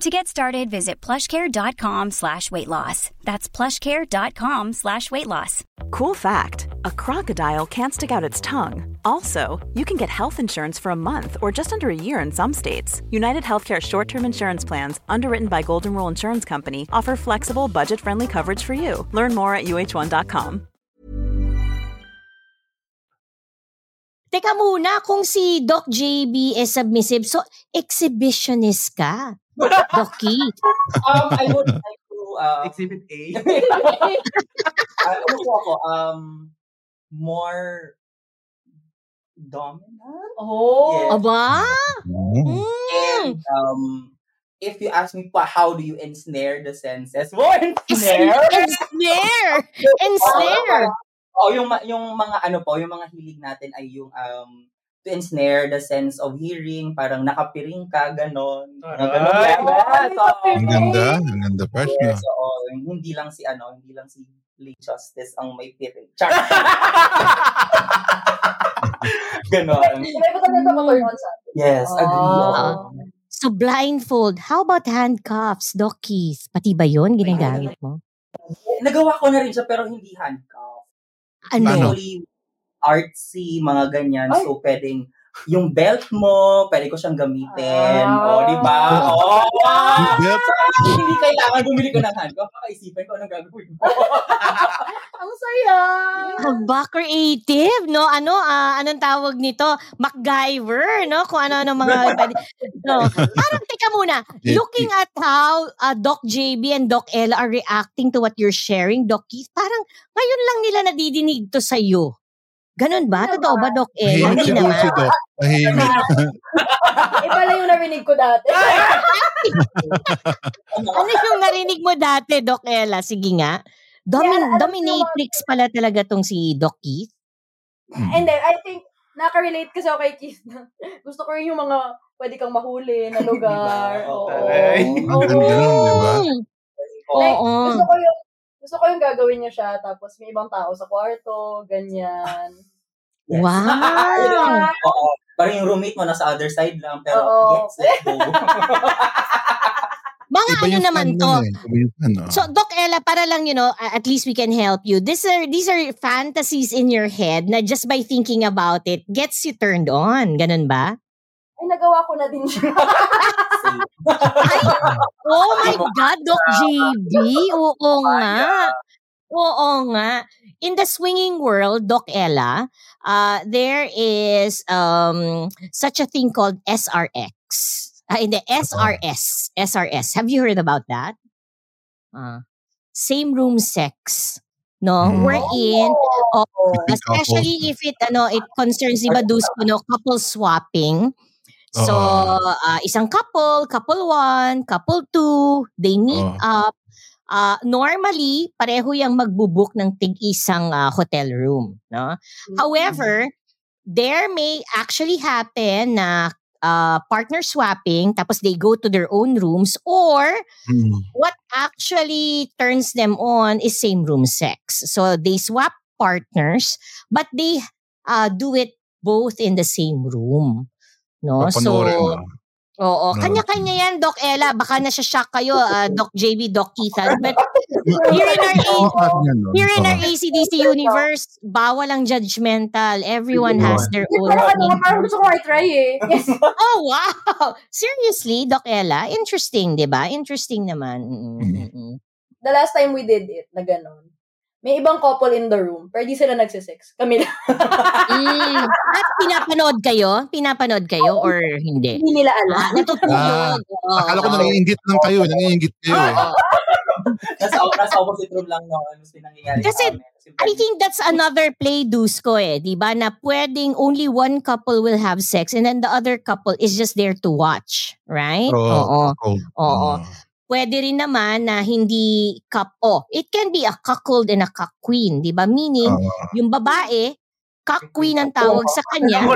To get started, visit plushcare.com slash weight loss. That's plushcare.com slash weight loss. Cool fact a crocodile can't stick out its tongue. Also, you can get health insurance for a month or just under a year in some states. United Healthcare short term insurance plans, underwritten by Golden Rule Insurance Company, offer flexible, budget friendly coverage for you. Learn more at uh1.com. Teka muna, kung si Doc JB is submissive, so exhibitionist ka. Keith. Um, I would like to, uh, Exhibit A. uh, ano po ako, um, more dominant? Oh. Yes. Aba? Mm. And, um, if you ask me pa, how do you ensnare the senses? Mo, ensnare? Ensnare! Ensnare! Oh, yung yung mga ano po, yung mga hilig natin ay yung um to ensnare the sense of hearing, parang nakapiring ka, ganon. Yes, oo. Ang ganda. Ang ganda, Pers. Yes, no? oo. Hindi lang si ano, hindi lang si Lee Justice ang may piring. Char. ganon. Yes, agree. Ah. oo. So blindfold. How about handcuffs, Doc Keith? Pati ba yun ginagamit mo? Nagawa ko na rin siya pero hindi handcuff. Ano? Ano? Artsy, mga ganyan. So, pwedeng yung belt mo, pwede ko siyang gamitin. Ah. O, di ba? Oh, Yung belt? hindi kailangan bumili ko ng handcuff. Makaisipan ko anong gagawin mo. Ang saya! Ba creative, no? Ano, ah, anong tawag nito? MacGyver, no? Kung ano-ano mga... no. Parang, teka muna. Looking at how uh, Doc JB and Doc Ella are reacting to what you're sharing, Doc Keith, parang ngayon lang nila nadidinig to sa'yo. Ganun ba? Totoo ba, Doc? Tahimik Hindi naman. si Doc. Tahimik. Iba lang yung narinig ko dati. Ano yung narinig mo dati, Doc Ella? Sige nga. Domin, Yeah, dominatrix pala talaga tong si Doc Keith. And then, I think, nakarelate kasi ako kay Keith na gusto ko rin yung mga pwede kang mahuli na lugar. Diba? Oo. Aray. Ang ganda nun, di ba? Mm. Like, Oo. gusto ko yung gusto ko yung gagawin niya siya tapos may ibang tao sa kwarto, ganyan. Yes. Wow! Oo. Parang yung roommate mo nasa other side lang. Pero, Oo. yes, let's go. Mga Iba ano naman to. eh. Oh. So Doc Ella, para lang you know, uh, at least we can help you. These are these are fantasies in your head na just by thinking about it gets you turned on. Ganun ba? Ay, nagawa ko na din siya. Oh my God, Doc JB. Oo nga. Oo nga. In the swinging world, Doc Ella, uh, there is um, such a thing called SRX. Uh, in the SRS. SRS. Have you heard about that? Uh, same room sex. No? Hmm. Wherein, oh, Between especially if it ano it concerns di ba those no couple swapping so uh, isang couple couple one couple two they meet Oo. up uh, normally pareho yung magbubook ng tig isang uh, hotel room no however there may actually happen na uh, partner swapping tapos they go to their own rooms or Mm. what actually turns them on is same room sex. So they swap partners, but they uh, do it both in the same room. No? So, mo. oo. No. Kanya-kanya yan, Doc Ella. Baka nasya-shock kayo, uh, Doc JB, Doc Keithan. But here in our, no? here in our. ACDC universe, bawal ang judgmental. Everyone has their own Parang ano, opinion. parang gusto ko i-try eh. Yes. Oh, wow! Seriously, Doc Ella? Interesting, di ba? Interesting naman. Mm, mm, mm. The last time we did it, na gano'n, may ibang couple in the room, pero di sila nagsisex. Kami lang. Mm. At pinapanood kayo? Pinapanood kayo or hindi? Hindi nila alam. Ah, natutulog. Oo, Akala ko oo. nangiingit lang kayo. Nangiingit kayo eh. Oo. nasa, nasa opposite room lang no, ano yung nangyayari Kasi. I think that's another play dusko eh, di ba? Na pwedeng only one couple will have sex and then the other couple is just there to watch. Right? Oo. Cold. Oo. Pwede rin naman na hindi cup, oh, it can be a cuckold and a cuck queen, di ba? Meaning, Oo. yung babae, cuck queen ang tawag sa kanya.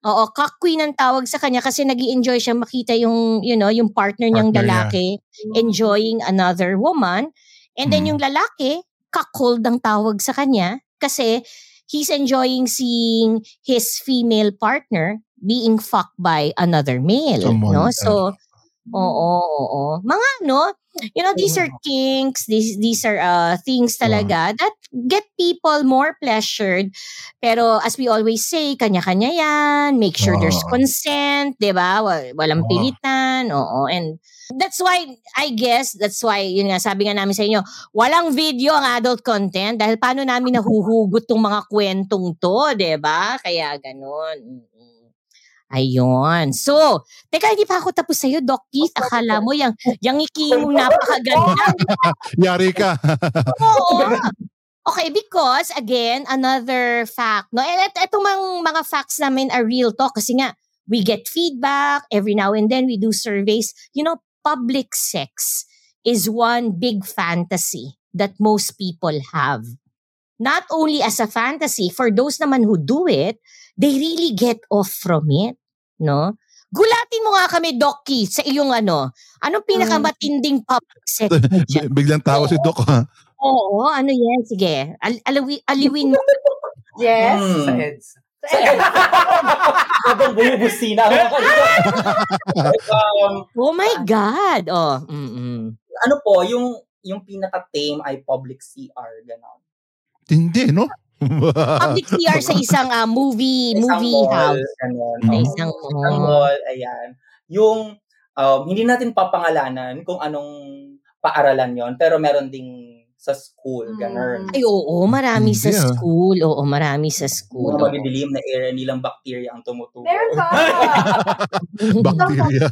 Oo, cock queen ang tawag sa kanya kasi nag enjoy siya makita yung, you know, yung partner niyang Partner niya. lalaki enjoying another woman. And then Hmm. yung lalaki, cockhold ang tawag sa kanya kasi he's enjoying seeing his female partner being fucked by another male. Someone no? So, Oo, oo. Mga ano, you know, these are kinks, these these are uh, things talaga that get people more pleasured. Pero as we always say, kanya-kanya yan. Make sure there's Oo. consent, di ba? Wa- Walang Oo. pilitan. Oo. And that's why, I guess, that's why, yun nga, sabi nga namin sa inyo, walang video ang adult content dahil paano namin nahuhugot tong mga kwentong to, di ba? Kaya ganun. Ayun. So, teka, hindi pa ako tapos sa'yo, Doc Keith. Akala mo, yung, yung ngiki mong napakaganda. Yari ka. Oo. Okay, because again, another fact, no? And et- etong mga, mga facts namin are real talk kasi nga, we get feedback every now and then we do surveys. You know, public sex is one big fantasy that most people have. Not only as a fantasy, for those naman who do it, they really get off from it, no? Gulatin mo nga kami, Doc Keith, sa iyong ano, anong pinakamatinding public sex mo dyan? Biglang tawa si Doc. ha? Oo, ano yan? Sige. Al- alawi- aliwin mo. Yes. Hmm. Sa heads. Habang bumubusina ako. um, Oh my God. Oh, mm ano po, yung yung pinaka-tame ay public CR, gano'n. Hindi, no? Public CR sa isang ah, movie, Isang movie mall, house. Gano'n. Sa Mm. isang Isang mall. mall, ayan. Yung, um, hindi natin papangalanan kung anong paaralan yon pero meron ding sa school, gano'n. Mm. Ay, oo, marami sa Hindi, ah. school. Oo, marami sa school. Mga madidilim na area, hindi lang bacteria ang tumutubo. Meron ka. Bacteria.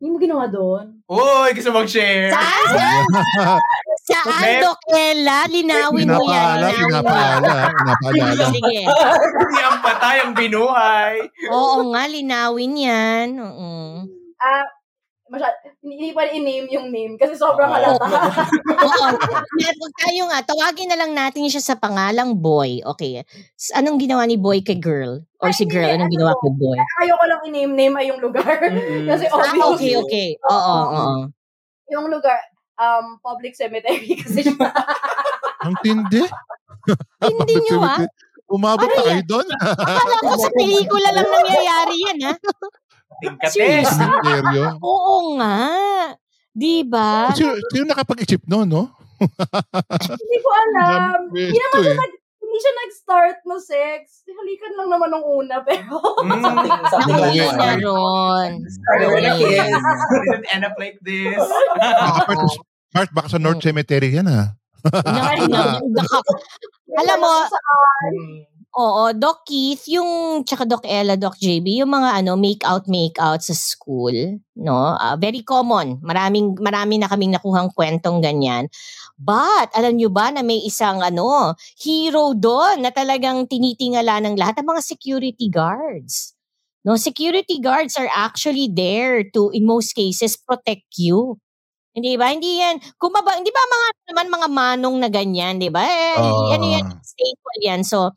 Hindi mo ginawa doon. Uy, gusto mag-share. Saan? Saan, Ella? Linawin mo yan. Pinapaalala, pinapaalala. Sige. Hindi ang patay ang binuhay. Oo nga, linawin yan. Oo. Ah, masyad, hindi, pa i-name yung name kasi sobrang Oo. halata. Oo. Meron tayo nga, tawagin na lang natin siya sa pangalang boy. Okay. Anong ginawa ni boy kay girl? Or Ay, si girl, hindi, anong ano ginawa kay boy? Ayoko lang i-name name ay yung lugar. Mm-mm. kasi Ah, obvious. okay, okay. Oo, oo. Yung lugar, um, public cemetery kasi siya. Ang tindi. Hindi nyo ah. Umabot Ano kayo doon. Akala ko sa pelikula lang nangyayari yan ah. Tingkates. Seriously? Seryo. Oo nga. Di ba? Sino, sino nakapag-isip noon, no? hindi ko alam. Hindi naman eh. nag, hindi siya nag-start no sex. Halikan lang naman nung una, pero Mm. Something, like yun na that. ron. Started with a kiss. Didn't end up like this. Part, baka sa North Cemetery yan, ha? Naku. Alam mo. Oo, Doc Keith, yung, tsaka Doc Ella, Doc JB, yung mga ano, make-out, make-out sa school, no? Ah, very common. Maraming, marami na kaming nakuhang kwentong ganyan. But, alam nyo ba na may isang ano, hero doon na talagang tinitingala ng lahat ng mga security guards. No, security guards are actually there to, in most cases, protect you. Hindi ba? Hindi yan. Kung maba, hindi ba mga naman mga manong na ganyan, di ba? Eh, Oo. ano yan, staple yan. So,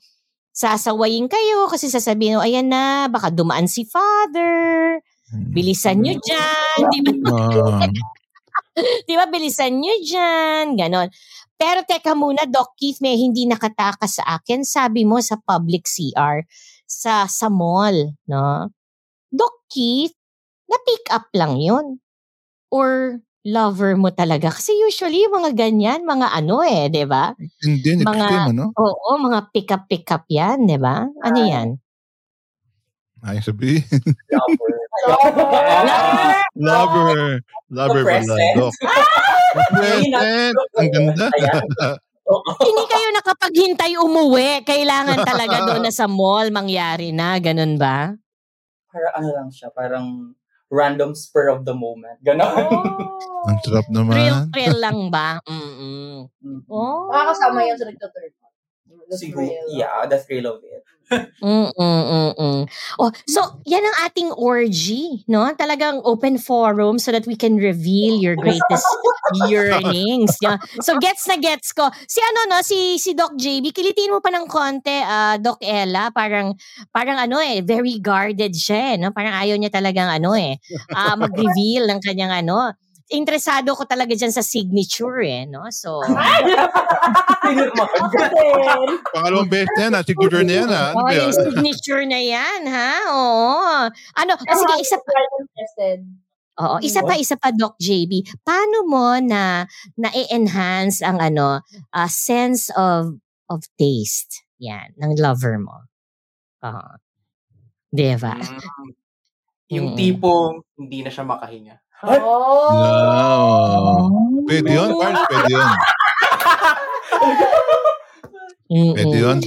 sasawayin kayo kasi sasabihin, oh, ayan na, baka dumaan si father. Bilisan nyo dyan. Di ba? Ah, Di ba? Bilisan nyo dyan. Ganon. Pero teka muna, Doc Keith, may hindi nakatakas sa akin. Sabi mo sa public CR, sa, sa mall, no? Doc Keith, na-pick up lang yun. Or lover mo talaga. Kasi usually, yung mga ganyan, mga ano eh, di ba? hindi, next Mga- time, ano? Oo, mga pick-up-pick-up yan, di ba? Ano yan? Ay, sabihin. Lover. Lover. Lover pala. present. Doc. Present. Ang ganda. Hindi kayo nakapaghintay umuwi. Kailangan talaga doon na sa mall mangyari na. Ganun ba? Parang ano lang siya, parang random spur of the moment. Ganon. Ang sarap Thrill, naman. thrill lang ba? Mm-mm. Oh. makakasama yan sa nagtuturn. The Siguro, thrill. yeah, the thrill of it. Mm-mm-mm. Oh, so yan ang ating orgy, no? Talagang open forum so that we can reveal your greatest yearnings. Yeah. So gets na gets ko. Si ano no, si si Doc JB, kilitin mo pa ng konti, ah, Doc Ella, parang parang ano eh, very guarded siya, eh, no? Parang ayaw niya talagang ano eh, ah, mag-reveal ng kanyang ano. Interesado ko talaga dyan sa signature eh, no? So, Pangalawang beses na yan, ha? signature na yan. Ha? Ano oh, ba yung signature na yan, ha? Oo. Ano, ah, sige, isa pa. Oo, isa pa, isa pa, Doc JB. Paano mo na na-enhance ang ano, ah, sense of of taste yan, ng lover mo? Oo. Di ba? Mm. Yung Mm. tipong hindi na siya makahinga. Oh! No. Pwede yun, Carl. Pwede yun. Pwede yun.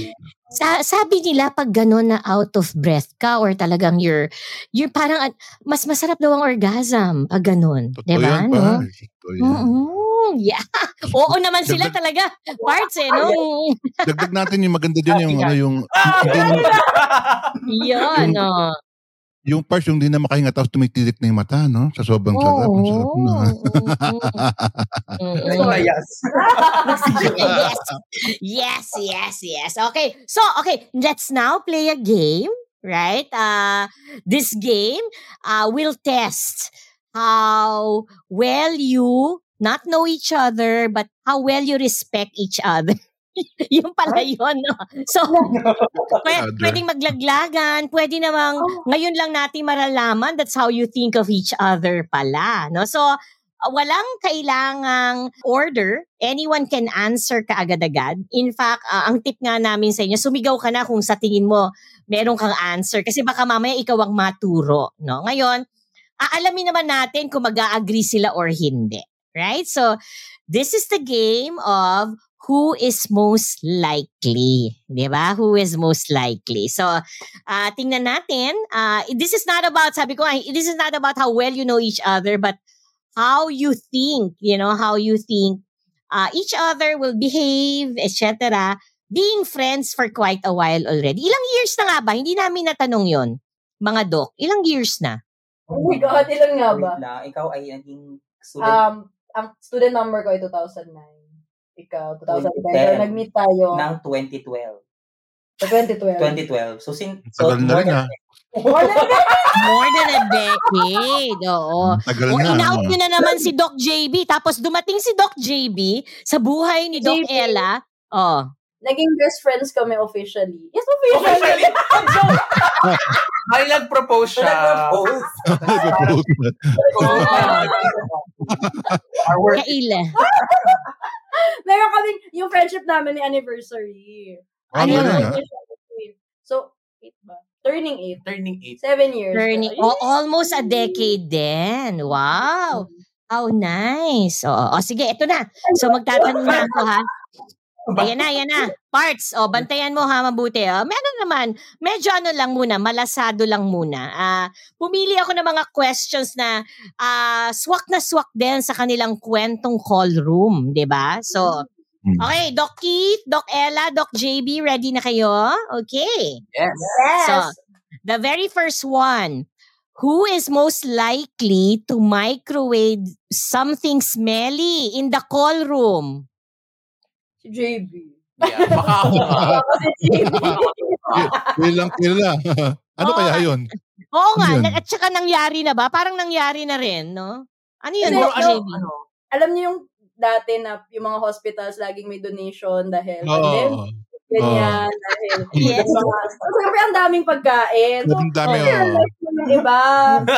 Sa, sabi nila pag gano'n na out of breath ka or talagang you're, you're parang at- mas masarap daw ang orgasm pag gano'n. Totoo Di ba? yan, No? Totoo yan. Yeah. Oo naman sila Dagdag- talaga. Parts eh, no? Dagdag natin yung maganda dyan, yung ano, yung, na, Yan, oh. Yung parts yung hindi na makahinga tapos tumitilik na yung mata, no? Sa sobrang sarap. Ang sarap na. Mm-mm. Layas. yes. Yes, yes, yes. Okay. So, okay, let's now play a game, right? Uh this game uh will test how well you not know each other but how well you respect each other. yung pala yun, no? So, pwede, pwedeng maglaglagan, pwede namang ngayon lang natin maralaman that's how you think of each other pala, no? So, uh, walang kailangang order. Anyone can answer kaagad-agad. In fact, uh, ang tip nga namin sa inyo, sumigaw ka na kung sa tingin mo meron kang answer kasi baka mamaya ikaw ang maturo, no? Ngayon, aalamin naman natin kung mag-agree sila or hindi. Right? So, this is the game of who is most likely. Di ba? Who is most likely. So, uh, tingnan natin. Uh, this is not about, sabi ko, this is not about how well you know each other, but how you think, you know, how you think uh, each other will behave, etc. Being friends for quite a while already. Ilang years na nga ba? Hindi namin natanong yon mga doc. Ilang years na? Oh my God, ilan nga ba? Wait lang, ikaw ay naging student. Um, ang student number ko ay 2009. Ikaw, 2010. 2010. So, nag-meet tayo ng 2012. sa 2012. 2012. So, sin, so Tagal na rin, ha? More than that. More than a decade. Oo. Tagal O, na. in-out ano? nyo na naman si Doc JB. Tapos dumating si Doc JB sa buhay ni Doc JB. Ella. Oh. Naging best friends kami officially. Yes, officially. Officially. Ay, nag-propose siya. Nag-propose. Work. Kaila. Meron kaming, yung friendship namin ni anniversary. Ah, Ano yun? ha? So, eight ba? Turning eight. Turning 8. Seven years. Turning, oh, almost a decade din. Wow. How nice. O, o sige, ito na. So magtatanong na ako ha. Ayan na, ayan na. Parts. O, bantayan mo ha, mabuti. O, meron naman, medyo ano lang muna, malasado lang muna. Ah, pumili ako ng mga questions na ah, swak na swak din sa kanilang kwentong call room, 'di ba? So, Hmm. okay, Doc Keith, Doc Ella, Doc JB, ready na kayo? Okay. Yes. Yes. So, the very first one. Who is most likely to microwave something smelly in the call room? JB. Yeah, baka ako. Kasi JB. Kilang kila. ano Oo kaya yun? Oo nga, Ano yun? nag- at saka nangyari na ba? Parang nangyari na rin, no? Ano yun, Siguro, ano, JB? ano, Alam niyo yung dati na yung mga hospitals laging may donation dahil Oo. pandemic, ganyan, dahil Yes. siyempre ang daming pagkain. So, Ang dami, okay, oo. like yung iba.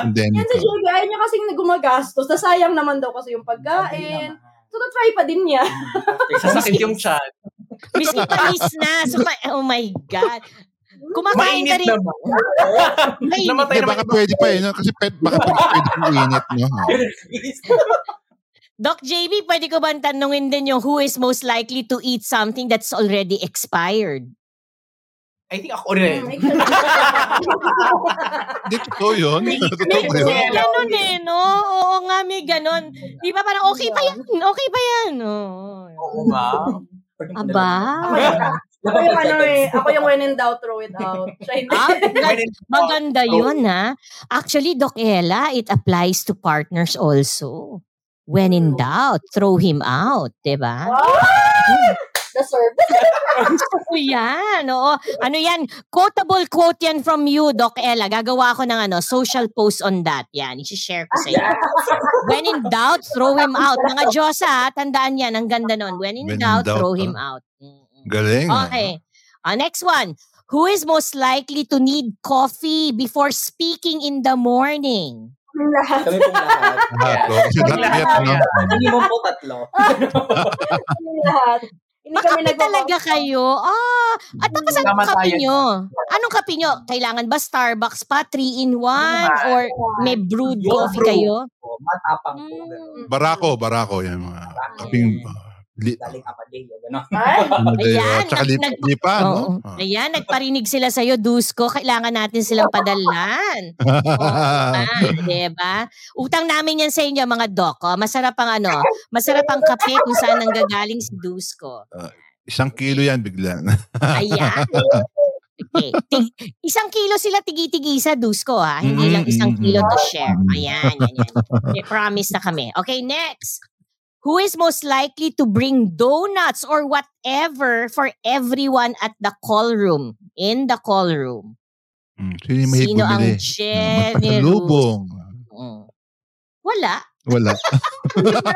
Yan si JB, ayaw niya kasing gumagastos. Nasayang naman daw kasi yung pagkain. So, na-try pa din niya. sasakit yung chat. Miski panis na. So, pa- oh my God. Kumakain ka Mainit rin. naman. Mainit. Namatay Hindi, naman baka pwede pa eh. No? Kasi pe, baka pwede, pwede kong init. No? Doc JB, pwede ko ba tanungin din yung who is most likely to eat something that's already expired? I think ako rin. Mm, Hindi, totoo yun. Totoo May, ba yun? may ganun eh, no? Oo nga, may ganun. Di ba parang okay pa yan? Okay pa yan? Oo. Oo nga. Aba. Ako yung ano eh, ako yung when in doubt, throw it out. Ah, maganda yun, ha? Actually, Doc Ella, it applies to partners also. When in doubt, throw him out, di ba? Gusto ko yan. Oo. Ano yan? Quotable quote yan from you, Doc Ella. Gagawa ako ng ano, social post on that. Yan. I-share ko sa iyo. When in doubt, throw him out. Mga Diyosa, ha, tandaan yan. Ang ganda nun. When in When in doubt, doubt, throw ah. him out. Galing. ah. Okay. Uh, next one. Who is most likely to need coffee before speaking in the morning? Lahat. Kami pong lahat. Lahat, oh. Kasi lahat. Minimum po tatlo. Kami lahat. Hindi kami talaga kayo. Ah, at tapos anong Kamatayan. kape nyo? Anong kape nyo? Kailangan ba Starbucks pa? 3-in-1? Or may brewed Yung coffee brew. kayo? Matapang po. Mm. ganun. Barako, barako. Yan, mga kaping... uh, li, Galing Amadeo, gano'n. Ay, Ayan, tsaka nag- nag- lipa, no? Oo. Ah. Ayan, nagparinig sila sa'yo, Dusko. Kailangan natin silang padalan. Ah, diba? Utang namin yan sa inyo, mga dok. Oh. Masarap ang ano, masarap ang kape kung saan nanggagaling si Dusko. Isang kilo yan bigla. Ayan. Okay. Tig- isang kilo sila tigi-tigi sa Dusko, ha? Hindi Mm, lang isang mm, kilo to share. Ayan, yan, yan. May promise na kami. Okay, next. Who is most likely to bring donuts or whatever for everyone at the call room? In the call room. Mm, Sino mahilig Sino ang generous? Magpasalubong. Mm. Wala. Wala.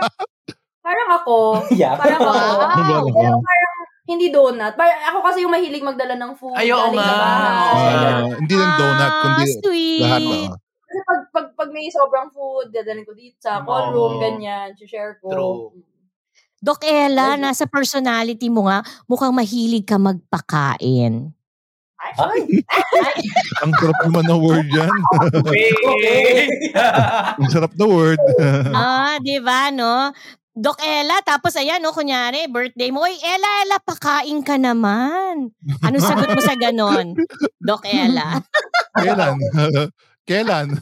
parang ako. Yeah. Parang ako. Wow. Pero parang hindi donut. Parang ako kasi yung mahilig magdala ng food. Ay, oo galing nga. Ah, hindi lang donut, kundi Ah, sweet. lahat. oh. Kasi pag, pag, pag may sobrang food, dadalhin ko dito sa call Oo. room, ganyan, share ko. True. Doc Ella, nasa personality mo nga, mukhang mahilig ka magpakain. Ay, Ang sarap naman ng word yan. Okay. Ang sarap na word. ah, di ba, no? Doc Ella, tapos ayan, no, kunyari, birthday mo, Oy, Ella, Ella, pakain ka naman. Anong sagot mo sa ganon? Doc Ella. Kailan? Kailan?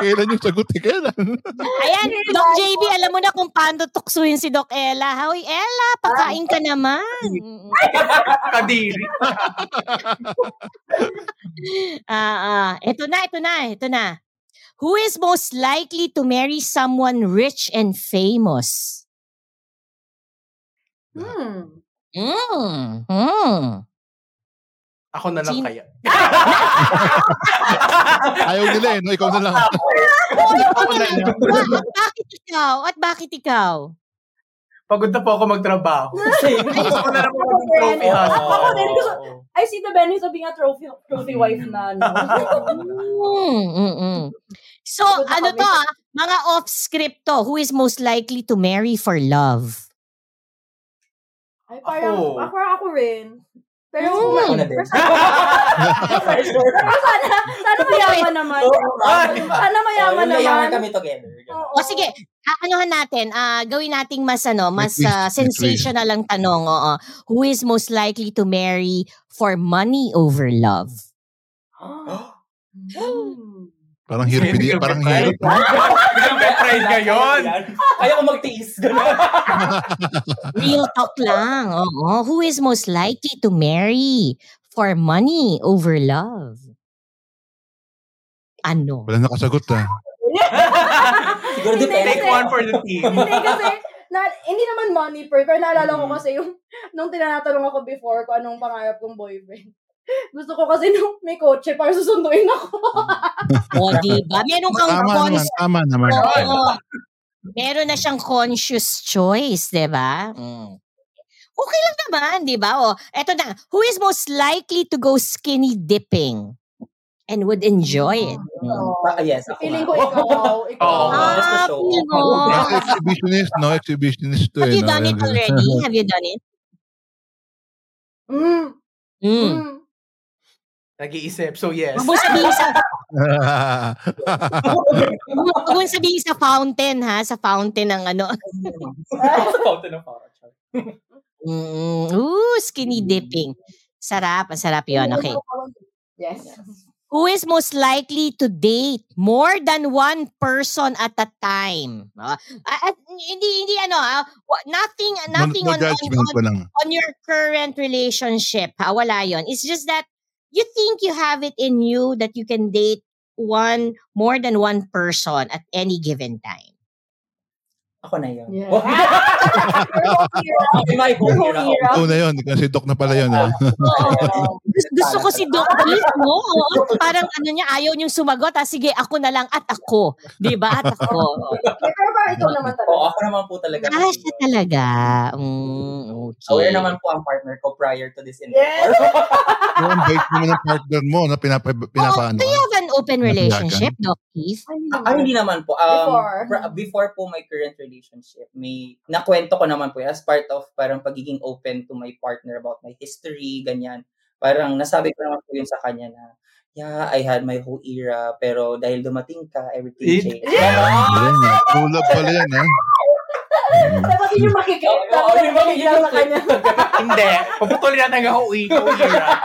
Kailan yung sagot eh? Kailan? Ayan, Doc JB, alam mo na kung paano tuksuhin si Doc Ella. Hoy, Ella, pakain ka naman. Kadiri. Ah, ah. Ito na, ito na, ito na. Who is most likely to marry someone rich and famous? Hmm. Mm. Mm. Ako na lang Sino- kaya. Ayaw nila eh, no? Ikaw na lang. Ako na lang. Ba- at bakit ikaw? At bakit ikaw? Pagod na po ako magtrabaho. Gusto ko na lang po trophy Ako- husband. ako din, gusto- I see the Benny sabi nga trophy, trophy wife na. No? Mm. So, na ano to ah? Mga off-script to. Who is most likely to marry for love? Ay, parang, Ako. ako, ako rin. Pero, Mm. Ako na din. pero sana, sana mayaman naman. Sana mayaman Oh, yung mayaman naman. kami together. O sige, aanohan natin, ah gawin nating mas ano, mas twist. sensational ang tanong, oo. Who is most likely to marry for money over love? Parang hirap, hindi, parang hirap. Biglang may pride ngayon. Kaya ko magtiis. Ganun. Real talk lang. Oo. Who is most likely to marry for money over love? Ano? Wala nakasagot ah. Siguro depende. Take one for the team. hindi kasi, na, hindi naman money per, pero naalala ko kasi yung, nung tinatanong ako before kung anong pangarap kong boyfriend. Gusto ko kasi nung may kotse para susunduin ako. O, di ba? Meron kang Tama naman, cons- tama naman. Oo. Meron na siyang conscious choice, di ba? Mm. Okay lang naman, di ba? O, eto na. Who is most likely to go skinny dipping and would enjoy it? Mm. Ah, yes, ako Feeling ko ikaw, ikaw. Oo. Ah, just to show. Kasi exhibitionist, no? Exhibitionist to Have eh. you no? done it already? Have you done it? Mm. Mm. Mm. Nag-iisip. So yes. Huwag mo sabihin sa, huwag mo sabihin sa fountain, ha? Sa fountain ng ano. Fountain of Fortune. Mm, ooh, skinny dipping. Sarap, ang sarap yun. Okay. Yes. Who is most likely to date more than one person at a time? Ah, at, hindi, hindi ano, wa- nothing, no, nothing no on, on, on, on your current relationship. Ha? Wala yon. It's just that you think you have it in you that you can date one, more than one person at any given time. Ako na yun. Yeah. Okay, my home hero. Oo na yun. Kasi Doc na pala yun. Oo. Gusto, ko si Doc? Oo. Parang ano niya, ayaw niyong sumagot. Ah, sige, ako na lang at ako. Di ba? At ako. Pero parang ikaw naman talaga. Oo, ako naman po talaga. Ah, siya talaga. Mm, okay. Aware naman po ang partner ko prior to this Yes. endeavor. So, ang bait naman ng partner mo na pinapa, Oo, pinapaano. do you have an open relationship, Doc Keith? Ah, hindi naman po. Um, Before. pr- before po my current relationship, may nakwento ko naman po as part of parang pagiging open to my partner about my history, ganyan. Parang nasabi ko naman po yun sa kanya na, yeah, I had my whole era, pero dahil dumating ka, everything Eh, changed. True love pala yan, ha? Dapat yun yung makikita. Oo, Dapat yun yung yung makikita sa kanya. Hindi. Puputulin natin ang hui.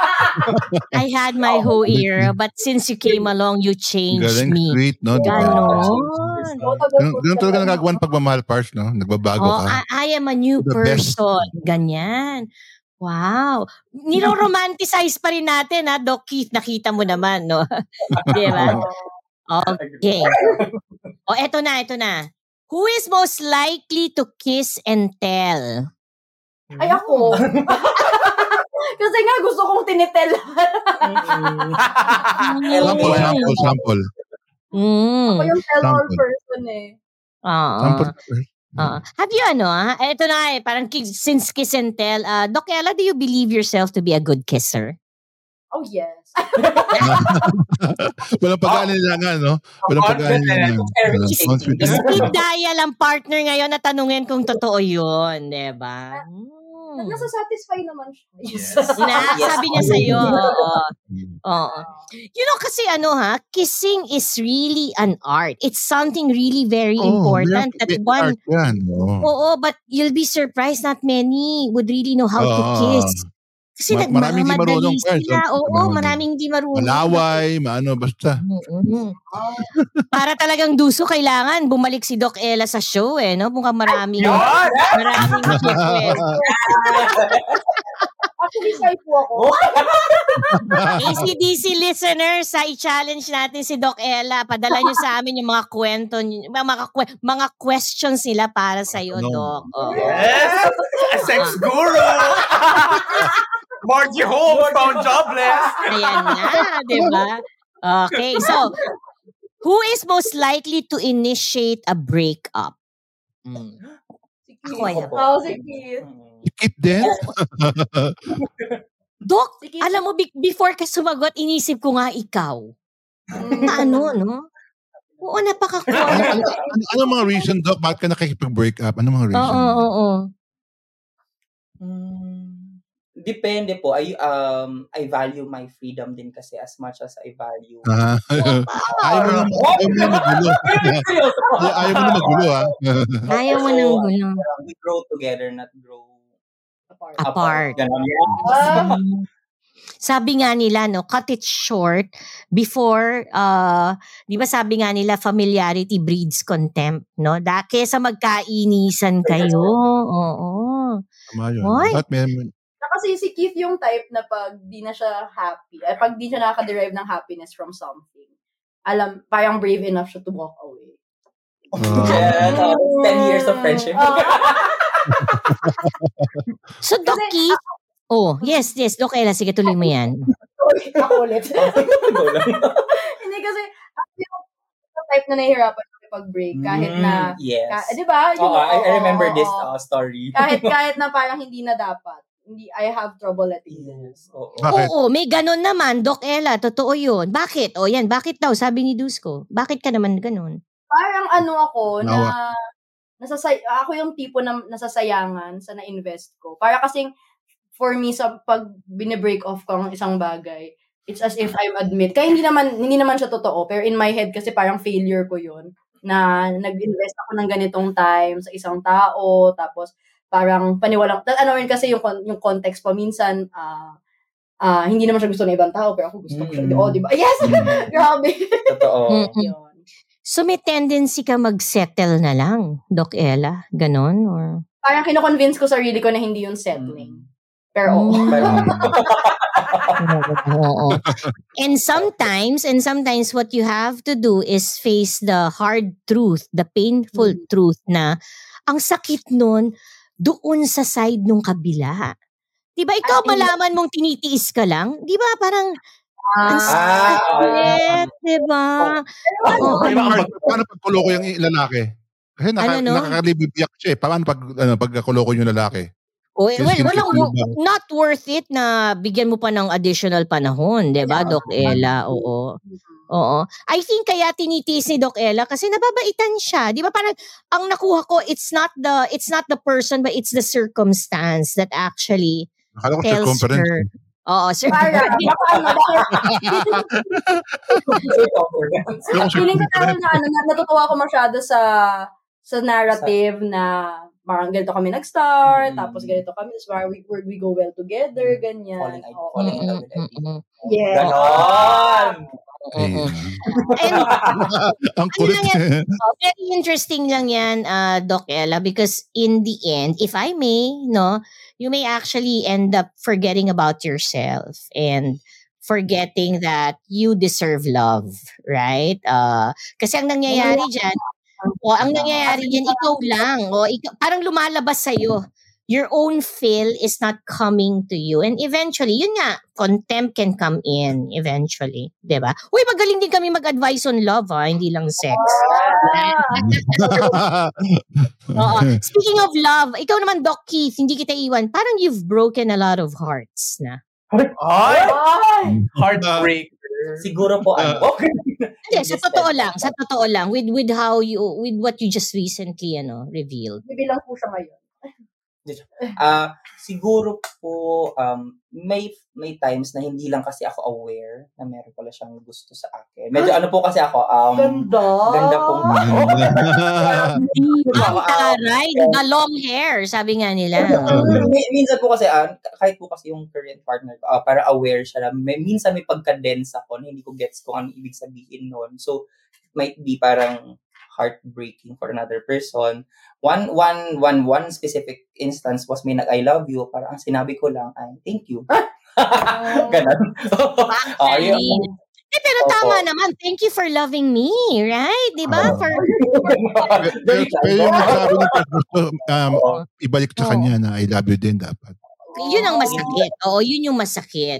I had my whole era, but since you came along, you changed Galing, me. sweet, no? Di ba? Ganon. Ganun talaga nagagawa ng pagmamahal, Pars, no? Nagbabago Oh, ka. I, I am a new The best. person. Ganyan. Wow. Niro-romanticize pa rin natin, ha, Doc Keith. Nakita mo naman, no? Di ba? Okay. O, eto na, eto na. Who is most likely to kiss and tell? Ay, ako. Kasi nga gusto kong tinitel. Sample, sample, sample. Mm. Ako yung tell-all person eh. Oo. Sample. Oo. Have you ano, ha? Eto na eh, parang kiss, since kiss and tell, uh, Doc Ella, do you believe yourself to be a good kisser? Oh, yes. Walang pag-aalilangan, no? Walang pag-aalilangan. Dial ang partner ngayon na tanungin kung totoo yun, di ba? Mm. Nasa-satisfy naman siya. Yes. Na, Yes, sabi niya I sa'yo, oo. Oo. You know, kasi ano ha, kissing is really an art. It's something really very Oh, important that one, art yan, oo. oo, but you'll be surprised not many would really know how to Oo. kiss. Kasi Ma- maraming hindi nagmamadali marunong, sila. Oo, Marunong. maraming hindi marunong. Malaway, maano, basta. Mm-mm. Para talagang duso, kailangan bumalik si Doc Ella sa show eh, no? Mukhang maraming, Yun! maraming request. Actually, shy po ako. ACDC listeners, sa i-challenge natin si Doc Ella. Padala nyo sa amin yung mga kwento, mga, kwe- mga questions nila para sa iyo, No. Doc. Oo. Yes! A sex guru! Margie Holmes found jobless! Ayan na, di ba? Okay, so, who is most likely to initiate a breakup? Hmm. Ako yan. Oo, si Keith. Din. Keith. alam mo, be- before ka sumagot, inisip ko nga ikaw. Na ano, no? Oo, ano, napaka-quiet. ano, ano, ano mga reason, Doc? Bakit ka nakikipag-break up? Ano mga Oo, reason? oo, oo. Mm, depende po. I um I value my freedom din kasi as much as I value. Ah, ayaw mo na, ayaw mo na magulo. Ay- ayaw mo na magulo, ha? Ayaw mo nang gulo. Um, we grow together, not grow Apart. Apart. Ganon. Ah, Mm. Sabi nga nila, no, cut it short before, uh, di ba sabi nga nila, familiarity breeds contempt, no? Da, kesa magkainisan kayo. Oo. Tama yun. Hoy. Ba't may, may- kasi si Keith yung type na pag di na siya happy, ay pag di siya nakaka-derive ng happiness from something, alam, parang brave enough siya to walk away. Yeah, uh, 10 years of friendship. Ah, So, Doc Keith, oh, yes, yes, Doc Ella, sige, tuloy mo yan. ako ulit. Hindi kasi, ako yung type na nahihirapan siya pag-break kahit na, Mm, yes. ka, di ba? Yung- Oo, I, I remember oo, this uh, story. kahit kahit na parang hindi na dapat. Hindi, I have trouble letting go. Yes. Oo. Bakit? Oo, may ganon naman, Doc Ella, totoo yun. Bakit? O yan, bakit daw? Sabi ni Dusko. Bakit ka naman ganon? Parang ano ako, na, Nawa. nasasay, ako yung tipo na nasasayangan sa na-invest ko. Para kasing, for me, sa pag binibreak off ko ang isang bagay, it's as if I'm admit. Kaya hindi naman, hindi naman siya totoo, pero in my head kasi parang failure ko yun na nag-invest ako ng ganitong time sa isang tao, tapos parang paniwalang, ano rin kasi yung, yung context pa, minsan, ah, ah, hindi naman siya gusto ng ibang tao, pero ako gusto ko siya. Mm. Oh, di ba? Yes! Mm. Grabe. Totoo. Yun. So, may tendency ka mag-settle na lang, Doc Ella? Ganon? Or... Parang kino-convince ko sarili ko na hindi yun settling. Pero oo. Mm. Pero, Oo. And sometimes, and sometimes what you have to do is face the hard truth, the painful truth na ang sakit nun, doon sa side nung kabila. Di ba, ikaw Ay, malaman mong tinitiis ka lang? Di ba, parang, ang Ah, sakit, di ba? Di ba, ang Paano, paano pag kuloko yung lalaki? Kasi naka, Ano, no? nakakalibibiyak siya eh. Paano pag, ano, pag kuloko yung lalaki? O, Yung well, walang, tone ba? not worth it na bigyan mo pa ng additional panahon, di ba, Doc Ella? Oo. Oo. I think kaya tinitiis ni Doc Ella kasi nababaitan siya. Di ba parang ang nakuha ko, it's not the it's not the person but it's the circumstance that actually Akala ko tells her. Oo, sir. Para, ano, dahil ko feeling ko na, ano, na- natutuwa ako masyado sa sa narrative na parang ganito kami nag-start, Mm. tapos ganito kami, that's why we, where we go well together, ganyan. Falling, Oo. falling in love Mm, with everything. mm, mm. Yes. Ganon! Ayun. And Ang kulit. Ano Oh, very interesting lang yan, uh, Doc Ella, because in the end, if I may, no, you may actually end up forgetting about yourself and forgetting that you deserve love, right? Uh, kasi ang nangyayari dyan, o ang nangyayari dyan, ikaw lang, o ikaw, parang lumalabas sa'yo. Your own feel is not coming to you. And eventually, yun nga, contempt can come in eventually. 'di ba? Uy, magaling din kami mag-advise on love, ha? hindi lang sex. Oo. Speaking of love, ikaw naman, Doc Keith, hindi kita iwan. Parang you've broken a lot of hearts na. Ay! Ay! Siguro po, ano, Hindi, sa totoo lang, sa totoo lang, with with how you, with what you just recently, ano, revealed. Bibilang po siya ngayon. Ah, siguro po um may may times na hindi lang kasi ako aware na meron pala siyang gusto sa akin. Medyo ano po kasi ako um Ganda. ganda pong Ang taray, ba? Long hair, sabi nga nila. Mi- minsan po kasi ah, kahit po kasi yung current partner ko, ah, para aware siya na may, minsan may pagka-dense ako na hindi ko gets kung ano ibig sabihin noon. So might be parang heartbreaking for another person. One one one one specific instance was may nag I love you, parang ang sinabi ko lang ay thank you. Ganon. oh, yun. Eh, pero Opo. tama naman. Thank you for loving me, right? Di ba? For, pero, pero yung ng gusto, um, ibalik sa kanya na I love you din dapat. yun ang masakit. Oo, yun yung masakit.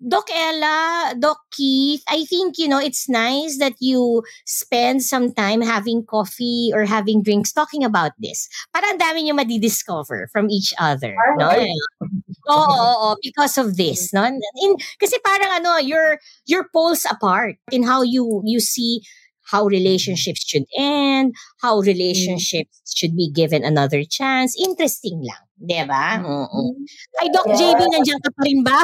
Doc Ella, Doc Keith, I think, you know, it's nice that you spend some time having coffee or having drinks talking about this. Para ang dami nyo madidiscover from each other. No? Ay. Oo, oo, oo, because of this. No? In, kasi parang ano, you're, you're poles apart in how you, you see how relationships should end, how relationships should be given another chance. Interesting lang. Di ba? Oo. Ay, Doc JB, nandiyan ka pa rin ba?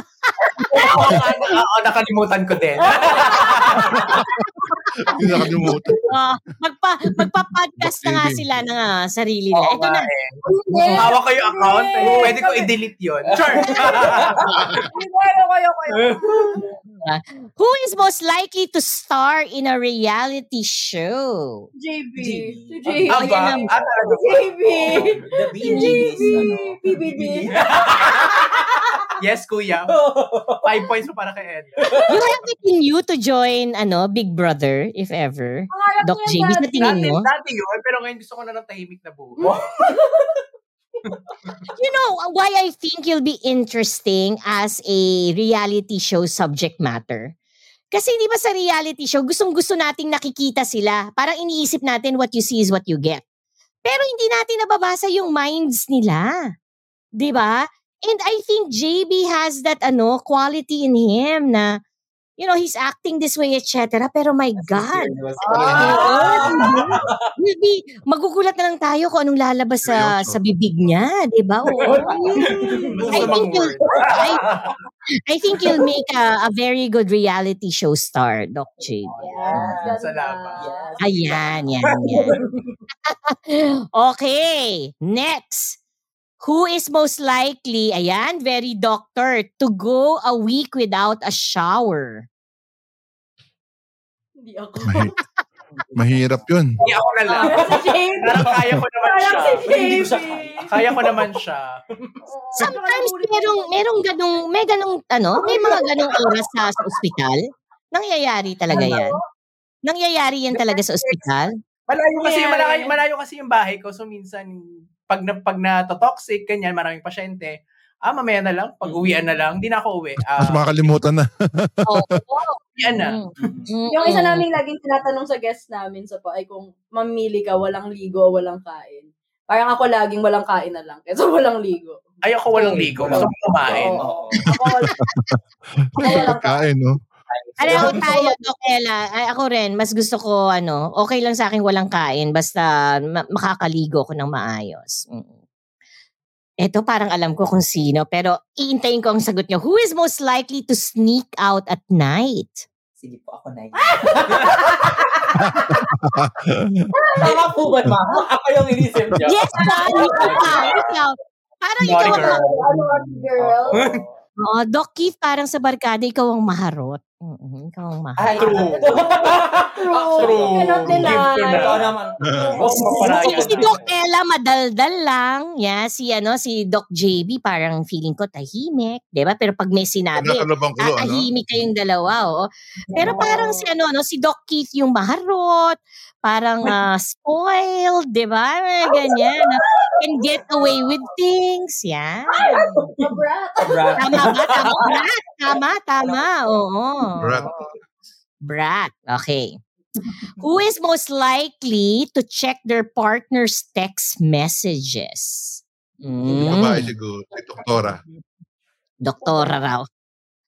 Oo, oo, nakalimutan ko din. Hindi nakalimutan. Ah, magpa magpa-podcast na nga sila ng ah, sarili nila. Oo Ito na. eh. Hawak ko yung account. eh. Pwede ko i-delete yun. Sure. Kayo, kayo, kayo. Who is most likely to star in a reality show? JB. JB. Si JB. Ang- ah, talaga ba? JB. Ano? PBB. Yes, kuya. Five points mo para kay Ed. You have in you to join ano Big Brother, if ever. Pangarap Doc sa dati. tingin mo? dati yun, pero ngayon gusto ko na ng tahimik na buhay. You know why I think you'll be interesting as a reality show subject matter? Kasi di ba sa reality show, gustong-gusto nating nakikita sila. Parang iniisip natin what you see is what you get. Pero hindi natin nababasa yung minds nila. Di ba? And I think JB has that ano quality in him na you know, he's acting this way, etc. Pero my God. Ah. Will be, magugulat na lang tayo kung anong lalabas sa sa bibig niya, di ba? Oo. I think you'll, I, I think you'll make a, a very good reality show star, Doc J. Yes, Salamat. Ayan, yan, yan. okay, next. Who is most likely, ayan, very doctor, to go a week without a shower? Hindi ako. Mahi- mahirap yun. Hindi ako na lang. Parang kaya ko naman siya. si Hindi ko siya. Kaya ko naman siya. Sometimes merong, merong ganong, may ganong, ano, may mga ganong oras sa, sa ospital. Nangyayari talaga yan. Nangyayari yan talaga sa ospital. Malayo kasi, Yeah. malayo, malayo kasi yung bahay ko. So, minsan, pag, na, pag na-toxic, ganyan, maraming pasyente, ah, mamaya na lang, pag uwian na lang, hindi na ako uwi. Ah, Mas makakalimutan na. Oo. uwian na. Mm. Mm-mm. Yung isa naming laging tinatanong sa guest namin sa pa ay kung mamili ka, walang ligo o walang kain. Parang ako laging walang kain na lang kaysa walang ligo. Ayoko walang ligo. Gusto ko kumain. Oo. Ako walang, ako walang kain. Kain, no? Alam mo tayo, ay, ako rin, mas gusto ko, ano, okay lang sa akin walang kain, basta ma- makakaligo ko ng maayos. Mm. Ito parang alam ko kung sino, pero iintayin ko ang sagot niyo. Who is most likely to sneak out at night? Sige po, ako na yun. Tama po ba, ma'am? Ako yung inisip niya. Yes, ma'am! Ikaw, ikaw. Parang ikaw Naughty ang... girl. Girl? Oo, Doc Keith, parang sa barkada, ikaw ang maharot. Mm-mm, ikaw ang maharot. Ay, True. True. True. Cannot deny. Give to na. Ikaw naman. Oh, Si, si Doc Ella madaldal lang. Yeah, si ano si Doc JB parang feeling ko tahimik, 'di ba? Pero pag may sinabi, kulo, ano? kayong dalawa, oo. Pero parang si ano no, si Doc Keith yung maharot, parang ah, spoiled, 'di ba? Ganyan. Can get away with things. Yan. Tama ba? Tama, brat. Tama, tama. Oo. Brat. Brat. Okay. Who is most likely to check their partner's text messages? Mm. Babae siguro. Si doktora. Doktora raw.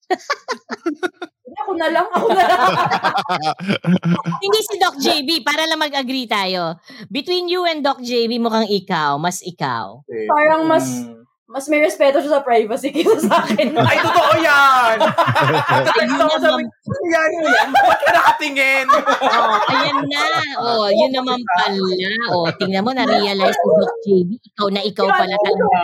Ako na lang, ako na lang. Hindi si Doc JB, para lang mag-agree tayo. Between you and Doc JB, mukhang ikaw, mas ikaw. Parang mas, Mm. Mas may respeto siya sa privacy kaysa sa akin. Ay, totoo yan! Totoo ko sabi, yan mo yan. Ba't ka nakatingin? Oh, ayan na. Oh, yun naman pala. Oh, tingnan mo, na-realize ni Doc JB, ikaw na ikaw pala talaga.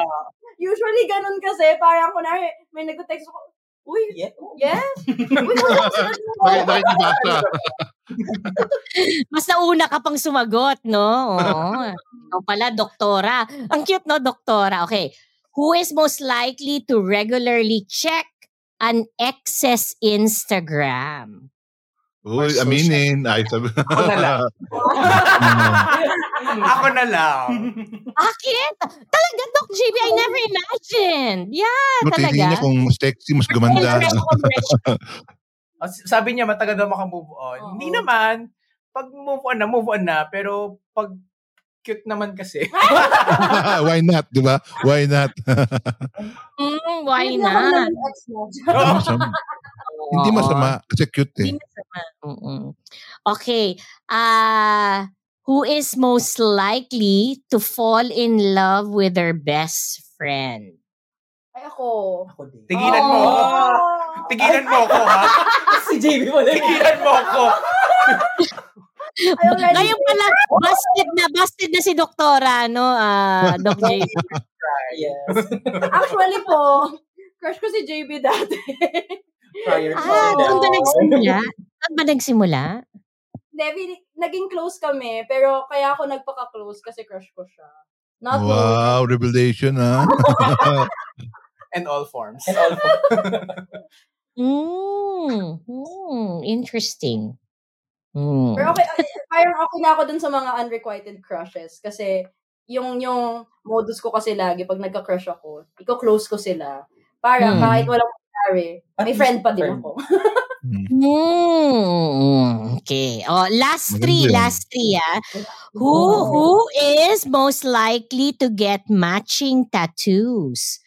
Usually, ganun kasi, parang kunwari, may nag-text ako, Uy, Yeah. yes? Uy, wala sila Bakit nakikibasa? Mas nauna ka pang sumagot, no? Oo. Ikaw pala, doktora. Ang cute, no, doktora? Okay. Who is most likely to regularly check an ex's Instagram? Uy, aminin. Ay, sabi. Ako na lang. Ako na lang. Bakit? Talaga, Doc JB, I never imagined. Yeah, No, talaga. titingin niya kung mas sexy, mas gumanda. S- Sabi niya, matagal daw makamove on. Oo. Hindi naman. Pag move on na, move on na. Pero pag cute naman kasi. Why not, di ba? Why not? Mm, why not? Hindi masama. Kasi cute eh. Hindi masama. Mm-mm. Okay. Ah, who is most likely to fall in love with their best friend? Ay, ako. Ako din. Tigilan mo ako. Tigilan mo ako, ha? si JB mo. Tigilan mo ako. Ngayon pala, busted na, busted na si Doktora, no? Ah, Doc J. Yes. Actually po, crush ko si JB dati. Prior Ah, doon ba nagsimula? Doon ba nagsimula? Devi, naging close kami, pero kaya ako nagpaka-close kasi crush ko siya. Not Wow, revelation ha. And all forms. And all for Mm, mm, interesting. Mm. Pero okay, ay- parang okay na ako dun sa mga unrequited crushes kasi yung yung modus ko kasi lagi pag nagka-crush ako, iko-close ko sila. Para Hmm. kahit walang mangyari, At may friend pa din ako. Mm, okay. Oh, last three, last three, ah. Who who is most likely to get matching tattoos?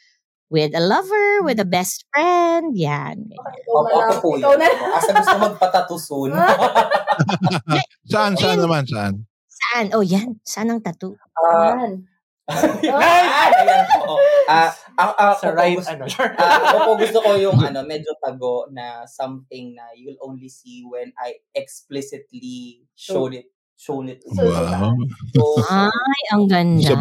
With a lover, with a best friend. Yan. Ikaw Opo, na lang. po Ikaw yun. na Asa gusto magpatato soon. Saan, saan naman, saan? Saan? Oh, yan. Saan ang tattoo? Ah, Yan. ah, ayan po. Ah, ah, ah, Sa ako po right, gusto- ano. Ah, ako po gusto ko yung ano, medyo tago na something na you'll only see when I explicitly showed it shown it. So, Wow. So, Ay, ang ganda.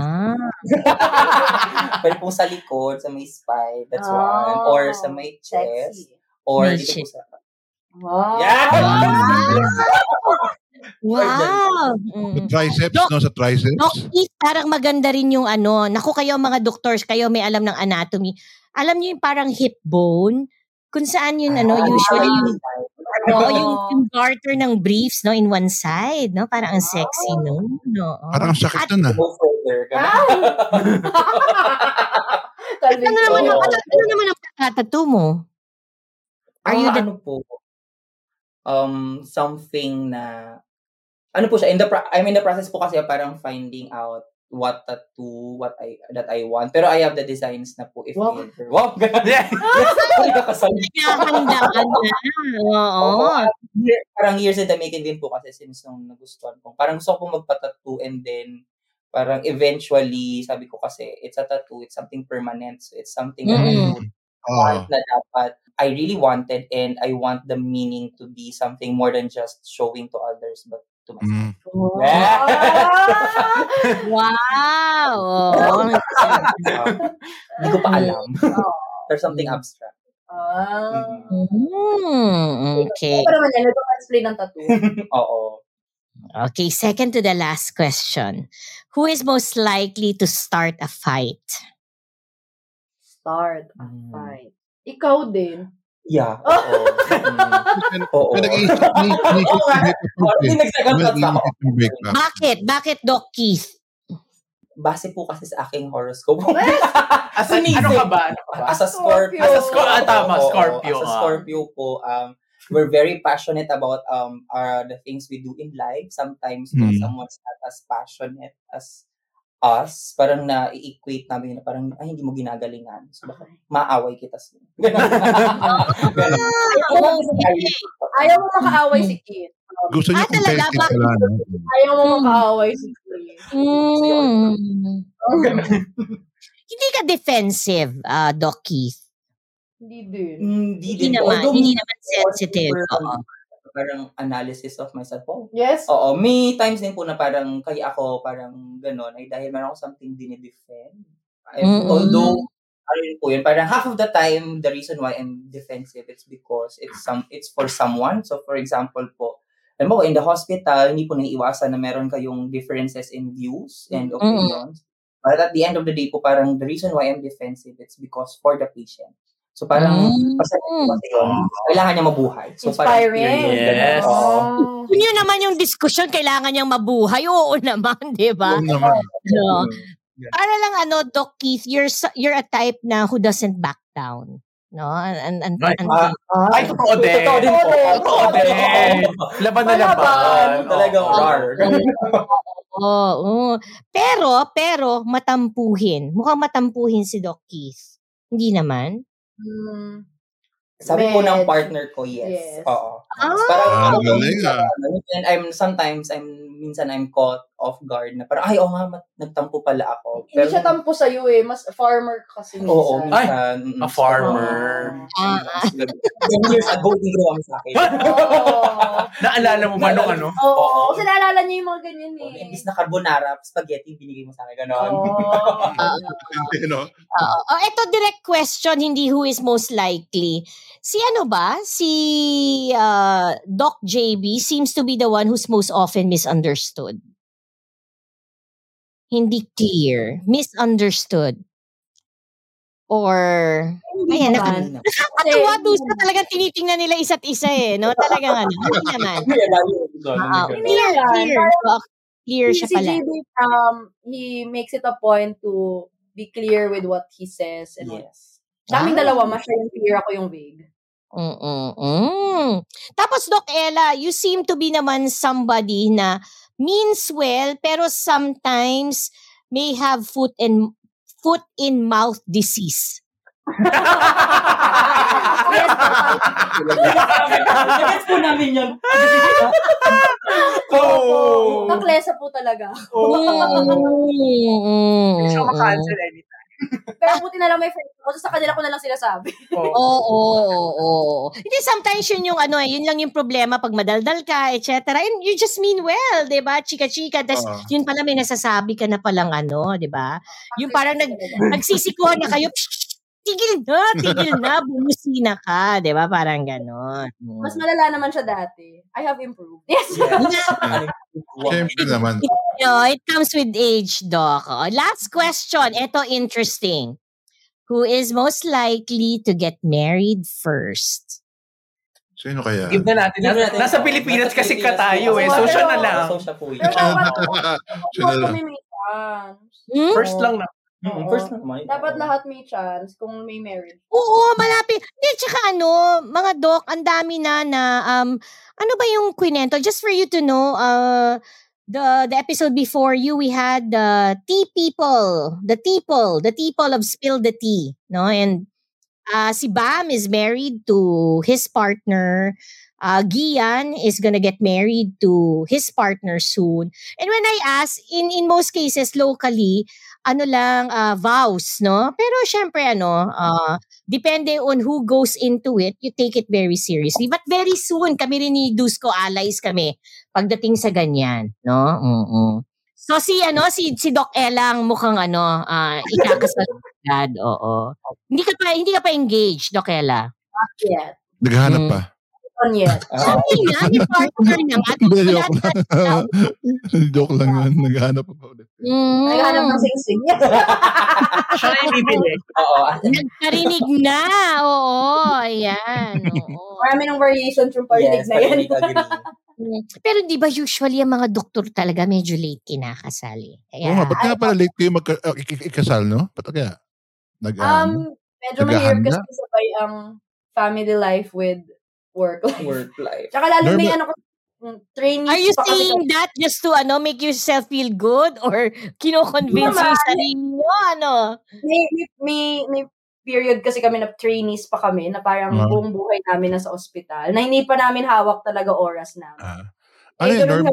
pwede po sa likod, sa may spine, that's Oh, one. Or sa may chest. Sexy. Or May dito po chest. sa... Wow. Wow. Sa Mm. triceps, Doc- no? Sa triceps. Doc parang maganda rin yung ano, naku kayo mga doctors, kayo may alam ng anatomy. Alam niyo yung parang hip bone? Kung saan yun, ano, usually yung, oo, yung, yung garter ng briefs, no, in one side, no? Parang ang sexy, no? no? Parang ang sakit nun, ah. Go further. Ano naman, ano, ano naman ang tattoo mo? Are you Ah, the ano po? Um, something na ano po siya in the pro- I'm in the process po kasi parang finding out what tattoo what I that I want pero I have the designs na po if Wow. ever wow Yeah. Sorry, nakasali. Kinahandaan na. Oo. Parang years in the making din po kasi since nung nagustuhan ko parang gusto ko po magpa-tattoo and then parang eventually sabi ko kasi it's a tattoo it's something permanent so it's something that I Mm. would want na dapat I really wanted and I want the meaning to be something more than just showing to others but to myself. Mm. Wow. Oo. Hindi ko pa alam. There's something abstract. Ah. Mm, okay. Pero naman yan, nag-explain ng tattoo. Oo. Okay, second to the last question. Who is most likely to start a fight? Start a Mm. fight. Ikaw din. Yeah. Oo. Mm. Oo. Back. Bakit? Bakit, Doc Keith? Base po kasi sa aking horoscope. As a, ano ka ba? Ano ka ba? As a Scorpio. As a Scor- ah, tama, Scorpio, As a. Scorpio po, um, we're very passionate about um our the things we do in life. Sometimes Mm. someone's not as passionate as us, parang na-equate namin na parang, ay, hindi mo ginagalingan. So, baka maaway kita sa Ganun. Ayaw mo makaaway si Kit. Gusto niya Ah, competitive Bakit? pala, no? Ayaw mo Hmm. makaaway si Kit. Mm. Hindi ka defensive, uh, Doc Keith. Hindi din. Hindi Hindi din. naman. Although, Hindi naman sensitive. Oo. Parang analysis of myself. Oh, Yes? Oo, may times din po na parang kaya ako parang gano'n ay dahil meron ako something dinidefend. Mm-mm. Although, ano po yun, parang half of the time, the reason why I'm defensive, it's because it's some it's for someone. So, for example po, alam mo, in the hospital, hindi po naiiwasan na meron kayong differences in views and opinions. But at the end of the day po, parang the reason why I'm defensive, it's because for the patient. So, parang, Mm. kasi yun, kailangan niya mabuhay. So, Inspiring. Parang, Yes. Oo. Oh. Kung yun naman yung diskusyon, kailangan niyang mabuhay. Oo naman, di ba? Oo naman. No. Mm. Para lang ano, Doc Keith, you're, you're a type na who doesn't back down. No? And, and, Ay, and- Ah, Ay, totoo din. Totoo din po. Totoo din. Laban na laban. Talagang rar. Oo. oo. Pero, pero, matampuhin. Mukhang matampuhin si Doc Keith. Hindi naman. Hmm. Sabi po ng Med. partner ko, yes. Yes. Oo. Ah, parang, Ah, ako, galing ah. ano, and I'm, sometimes, I'm, minsan I'm caught off guard na parang, ay, oo nga, mat- nagtampo pala ako. Hindi siya tampo sa'yo eh. Mas farmer ka kasi minsan. Oo, Ay, minsan. mm, a farmer. Ah, Ten years ago, mo sa akin. Oo. Naalala mo ba nung ano? Oo. Oo. Kasi naalala niya yung mga ganyan eh. Imbis na carbonara, spaghetti, binigay mo sa akin. Ganon. Oo. Oo. Oh, ito direct question, hindi who is most likely. Si ano ba? Si uh, Doc JB seems to be the one who's most often misunderstood. Hindi clear. Misunderstood. Or, ayan, nakakatuwa doon sa talagang tinitingnan nila isa't isa eh. No? Talagang ano, hindi naman. Hindi clear, naman. clear. Clear Si, siya si pala. JB, um, he makes it a point to be clear with what he says. And. Yes. Daming Ah. dalawa, mas yung clear, ako yung vague. Mm-mm-mm. Tapos, Doc Ella, you seem to be naman somebody na means well, pero sometimes may have foot and foot in mouth disease. yes, Gets po namin yun. Oh. Kaklesa po talaga. Oh. Mm, Siya makancel anytime. Pero buti na lang may friends ko. So sa kanila ko na lang sinasabi. Oh. Oo, oo, oo. Hindi, sometimes yun yung ano, eh, yun lang yung problema pag madaldal ka, etc. And you just mean well, di ba? Chika-chika. Tapos Oo. yun pala may nasasabi ka na palang ano, di ba? Yung parang nag, nagsisikuhan na kayo, "Psh, tigil na, tigil na, bumusina ka, di ba? Parang ganon. Mm. Mas malala naman siya dati. I have improved. Yes. Siyempre naman. No, it comes with age, Doc. Oh, last question. Ito interesting. Who is most likely to get married first? Sino kaya? Give na natin. Give natin. Nasa Pilipinas Nasa kasi ka tayo eh. So siya na pero- lang. So siya po yun. Pero chance. Hmm? First lang na. Mm, First na naman. Dapat lahat may chance kung may marriage. Oo, malapit. Hindi, tsaka ano, mga doc, ang dami na na, um, ano ba yung kwento? Just for you to know, uh, the the episode before you, we had the tea people, the people, the people of Spill the Tea, no? And uh, si Bam is married to his partner. Uh, Gian is gonna get married to his partner soon. And when I ask, in in most cases locally, ano lang, uh, vows, no? Pero syempre, ano, uh, depende on who goes into it, you take it very seriously. But very soon, kami rin ni Dusko, allies kami, pagdating sa ganyan, no? mm So si, ano, si, si Doc Elang mukhang, ano, uh, ikakasal oo. Hindi ka pa, hindi ka pa engaged, Doc Ella. Not yet. Naghahanap Mm. pa. Not yet. Okay na, may partner na nga. Hindi, Wala joke lang. joke lang yun. Naghahanap pa pa ulit. Mm. Naghahanap ng sing-sing. Siya na yung bibili. Oo. Nagkarinig na, oo, ayan, oo. Marami ng variation through parinig Yes, na yan. Mm. Pero di ba usually ang mga doktor talaga medyo late kinakasal eh. Kaya, Oo nga, ba't nga pala late kayo magka, uh, ik- ik- ikasal, no? Ba't kaya? Nag, Um, medyo mahirap kasi sabay ang family life with work life. Work life. Tsaka lalo may Normal- ano ko, mm, trainees Are you saying that just to ano make yourself feel good or kino-convince mo yung sarili mo ano? may, may, may, may period kasi kami na trainees pa kami na parang Ah. buong buhay namin nasa ospital na hindi pa namin hawak talaga oras namin. Ah. Eh, ano yun, norm.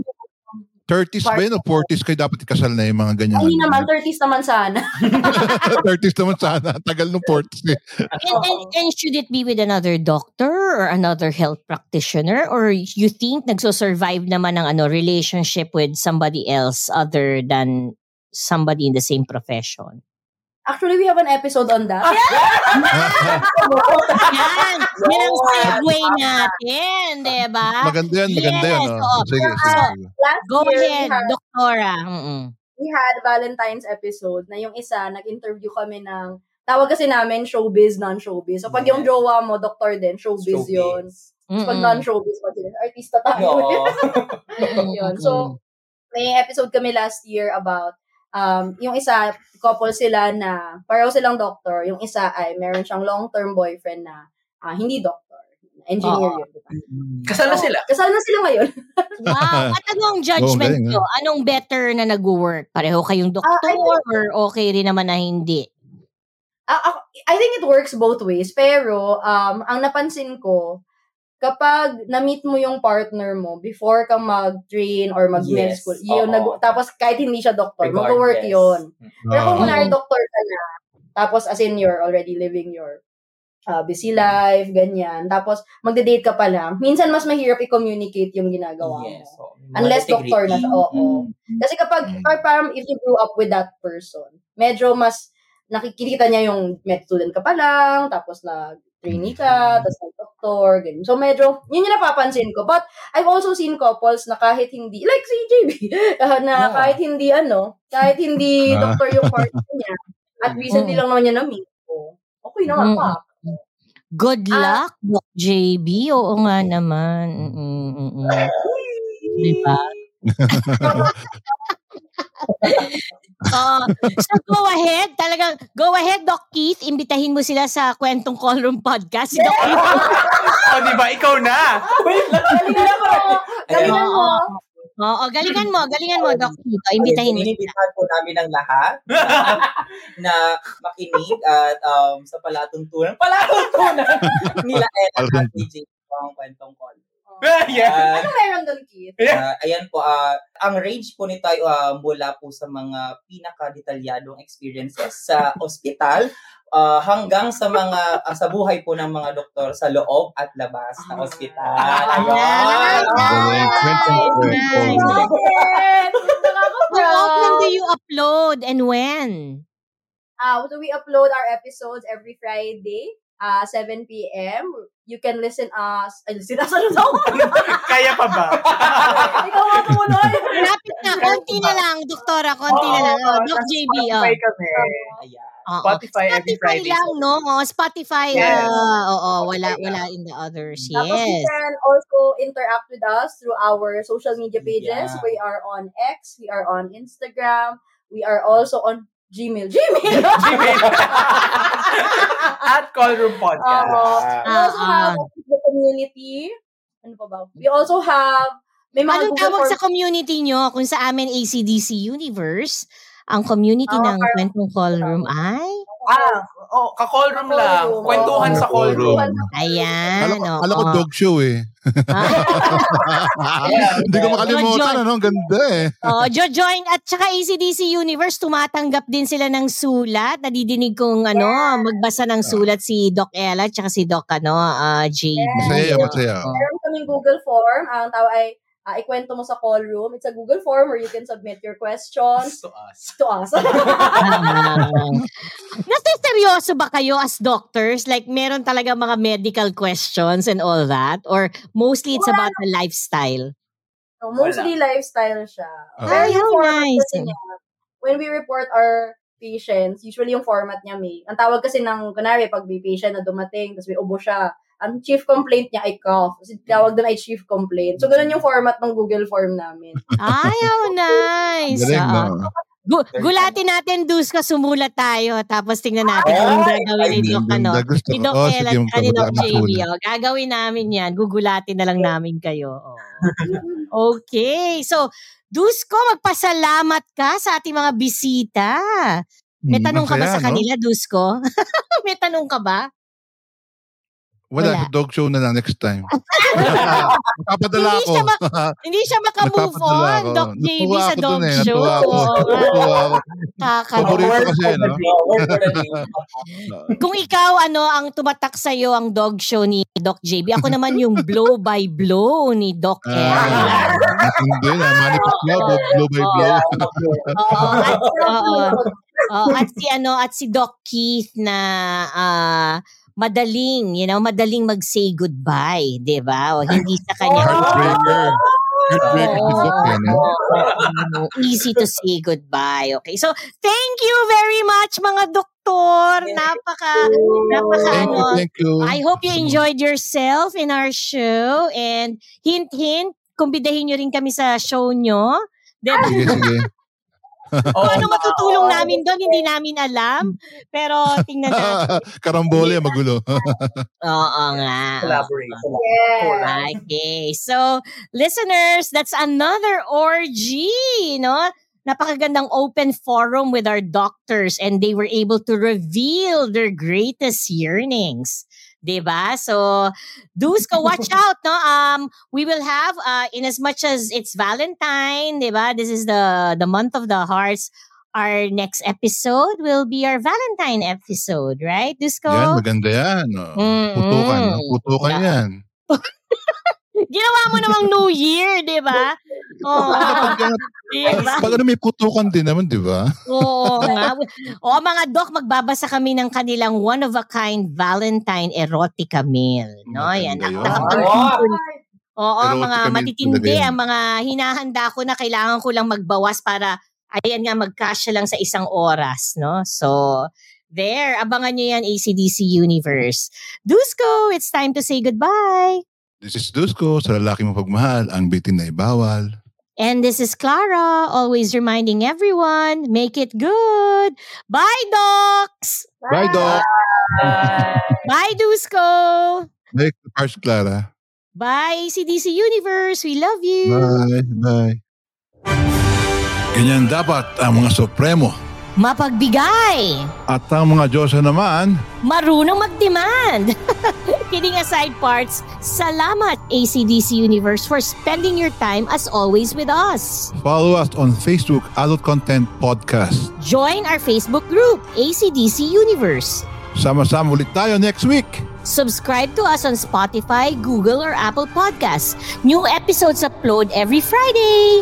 30s ba yun o 40s kayo dapat ikasal na yung mga ganyan? Ay naman, 30s naman sana. 30s naman sana. Tagal ng 40s eh. And, and, and should it be with another doctor or another health practitioner or you think nagso-survive naman ng ano relationship with somebody else other than somebody in the same profession? Actually, we have an episode on that. Yan! Yan ang segue natin, di ba? maganda yan, maganda yan. Oh. Sige, sige. Last Go year, ahead, we had, Doktora. Mm-mm. we had Valentine's episode na yung isa, nag-interview kami ng, tawag kasi namin showbiz, non-showbiz. So pag yung jowa mo, doktor din, showbiz, yun. Tapos pag Mm-mm. non-showbiz, pag artista tayo. Yun. So, may episode kami last year about um, yung isa, couple sila na pareho silang doctor. Yung isa ay meron siyang long-term boyfriend na ah, hindi doctor. Engineer Oo. yun. diba? Kasal na sila. Kasal na sila ngayon. Wow. At ano ang judgment galing, nyo? Anong better na nag-work? Pareho kayong doktor Ah, I think- or okay rin naman na hindi? Ako- I think it works both ways. Pero, um, ang napansin ko, kapag na-meet mo yung partner mo before ka mag-train or mag-med Yes. school, yun, nag- tapos kahit hindi siya doktor, mag-work yun. Pero kung Ah. kunwari doktor ka na, tapos as in you're already living your uh, busy life, ganyan, tapos magde-date ka pa lang, minsan mas mahirap i-communicate yung ginagawa Yes. mo. oo. Unless doctor na siya, oo. Mm. Kasi kapag, Mm. or parang if you grew up with that person, medyo mas nakikita niya yung med student ka pa lang, tapos na trainee ka, tapos nag-doctor, ganyan. So medyo, yun yung napapansin ko. But I've also seen couples na kahit hindi, like si JB, uh, na Yeah. kahit hindi ano, kahit hindi Ah. doctor yung partner niya, at recently lang naman niya na-meet ko. Okay naman Mm. pa. Good Ah. luck, Doc JB. Oo nga naman. Mm-mm, mm-mm. Diba? Oh, so go ahead, talagang go ahead Doc Keith, imbitahin mo sila sa Kwentong Callroom Podcast. Si Doc Keith. O, di ba? Ikaw na. Wait. Galingan mo! Galingan mo! Oo, galingan mo, galingan mo, Doc Tito. Imbitahin mo. Inibitahan po namin ang lahat na makinig at um, sa palatuntunan. Palatuntunan nila Ella at DJ ang kwentong call. yeah. Ano meron doon, Keith? Ah, ayan po, ah, ang range po nito ay ah, mula po sa mga pinaka-detalyadong experiences sa ospital ah, hanggang sa mga ah, sa buhay po ng mga doktor sa loob at labas ng ospital. How often do you upload and when? Uh, so we upload our episodes every Friday, uh, 7 p.m. You can listen us. Ay, listen us. Ano daw? Kaya pa ba? Ikaw nga tumuloy. Malapit na, konti na lang, doktora, konti na lang. Oh, Doc JB, oh. Spotify kami. Ayan. Oo. Spotify every Spotify Friday. lang, no? Oh, Spotify, Yes. ah, oo, wala, wala in the others. Tapos you Yes. can also interact with us through our social media pages. Yeah. We are on X. We are on Instagram. We are also on Gmail. Gmail. At Call Room Podcast. Oo. We also Ah, have the community. Ano pa ba? We also have may mga Anong Google tawag sa Forms. community nyo? Kung sa amin ACDC Universe, ang community Ah, ng kwentong call room ay? Ah, oh, ka-call room Ka-call lang. room. Kwentuhan sa call room. Ayan. Kala ko, oo. kala ko dog show eh. Hindi ko makalimutan, ano? Ang ganda eh. Oh, jo-join at saka ACDC Universe tumatanggap din sila ng sulat. Nadidinig kong ano, magbasa ng sulat si Doc Ella at saka si Doc ano, ah, JB. Masaya, masaya. Oh. Meron kaming Google form. Ang tao ay ah, ikwento mo sa call room. It's a Google form where you can submit your questions To us. to us. Ah. Nasiseryoso ba kayo as doctors? Like, meron talaga mga medical questions and all that? Or mostly it's about the lifestyle? so, mostly lifestyle siya. Pero Ay, how nice. niya, when we report our patients, usually yung format niya may, ang tawag kasi ng, kunwari, pag may patient na dumating, tapos may ubo siya, ang chief complaint niya ay cough. Kasi tawag doon ay chief complaint. So, ganun yung format ng Google form namin. Ay, how nice. Galing, no? Gu- gulatin natin, Duska, sumulat tayo. Tapos tingnan natin kung Ay, gagawin ni Doc, ano, ni ko. Doc at ni Doc JB. Oh. Gagawin namin yan. Gugulatin na lang namin kayo. Oh. Okay. So, Dusko, magpasalamat ka sa ating mga bisita. May Hmm, tanong ka ba masaya, sa no? kanila, Dusko? May tanong ka ba? Wala, Wala. sa dog show na lang next time. Magpapadala Hindi ako. siya Hindi siya makamove on, ako. Doc JB, Natuwa sa ako dog dun eh. show. Natuwa ako. Natuwa ako. Kakaloka. Paborito kasi, no? Kung ikaw, ano, ang tumatak sa'yo ang dog show ni Doc JB, ako naman yung blow by blow ni Doc Ella. Ah, Hindi na. Manifest blow, blow by blow. Oo, at, oo. Oo, at si ano at si Doc Keith na ah, madaling, you know, madaling mag-say goodbye, 'di ba? O hindi sa kanya. Heartbreaker. Heartbreaker. Oo, easy to say goodbye. Okay. So, thank you very much mga doktor. Napaka napaka Thank you, ano. thank you. I hope you enjoyed yourself in our show and hint hint kumbidahin nyo rin kami sa show nyo. Diba? Sige, sige. Kung ano matutulong namin doon, hindi namin alam. Pero tingnan natin. Karambole, magulo. Oo nga. Collaborate. Yeah. Okay. So, listeners, that's another orgy, no? Napakagandang open forum with our doctors and they were able to reveal their greatest yearnings. Diba? So, Dusko, watch out, no? Um, we will have, uh, in as much as it's Valentine, diba? This is the, the month of the hearts. Our next episode will be our Valentine episode, right, Dusko? Yan, maganda yan. oh. Mm-mm. Putukan. Putukan Yeah. yan. Ginawa mo namang New Year, di ba? Oo. Pag, ano, may putukan din naman, di ba? Oo nga. O mga doc, magbabasa kami ng kanilang one-of-a-kind Valentine erotica meal. No? Yan. Nakapagpipon. Oo, mga matitindi. Ang mga hinahanda ko na kailangan ko lang magbawas para ayan nga magkasya lang sa isang oras. No? So, there. Abangan nyo yan, ACDC Universe. Dusko, it's time to say goodbye. This is Dusko, sa lalaki mo pagmahal, ang bitin na ibawal. And this is Clara, always reminding everyone, make it good. Bye, docs! Bye, Doc. Bye, Dusko! Bye, Pars Clara. Bye, ACDC Universe. We love you. Bye. Bye. Ganyan dapat ang mga supremo. Mapagbigay. At ang mga Diyosa naman, Marunong mag-demand. Kidding aside parts, salamat ACDC Universe for spending your time as always with us. follow us on Facebook Adult Content Podcast. Join our Facebook group, ACDC Universe. Sama-sama ulit tayo next week. Subscribe to us on Spotify, Google, or Apple Podcasts. New episodes upload every Friday.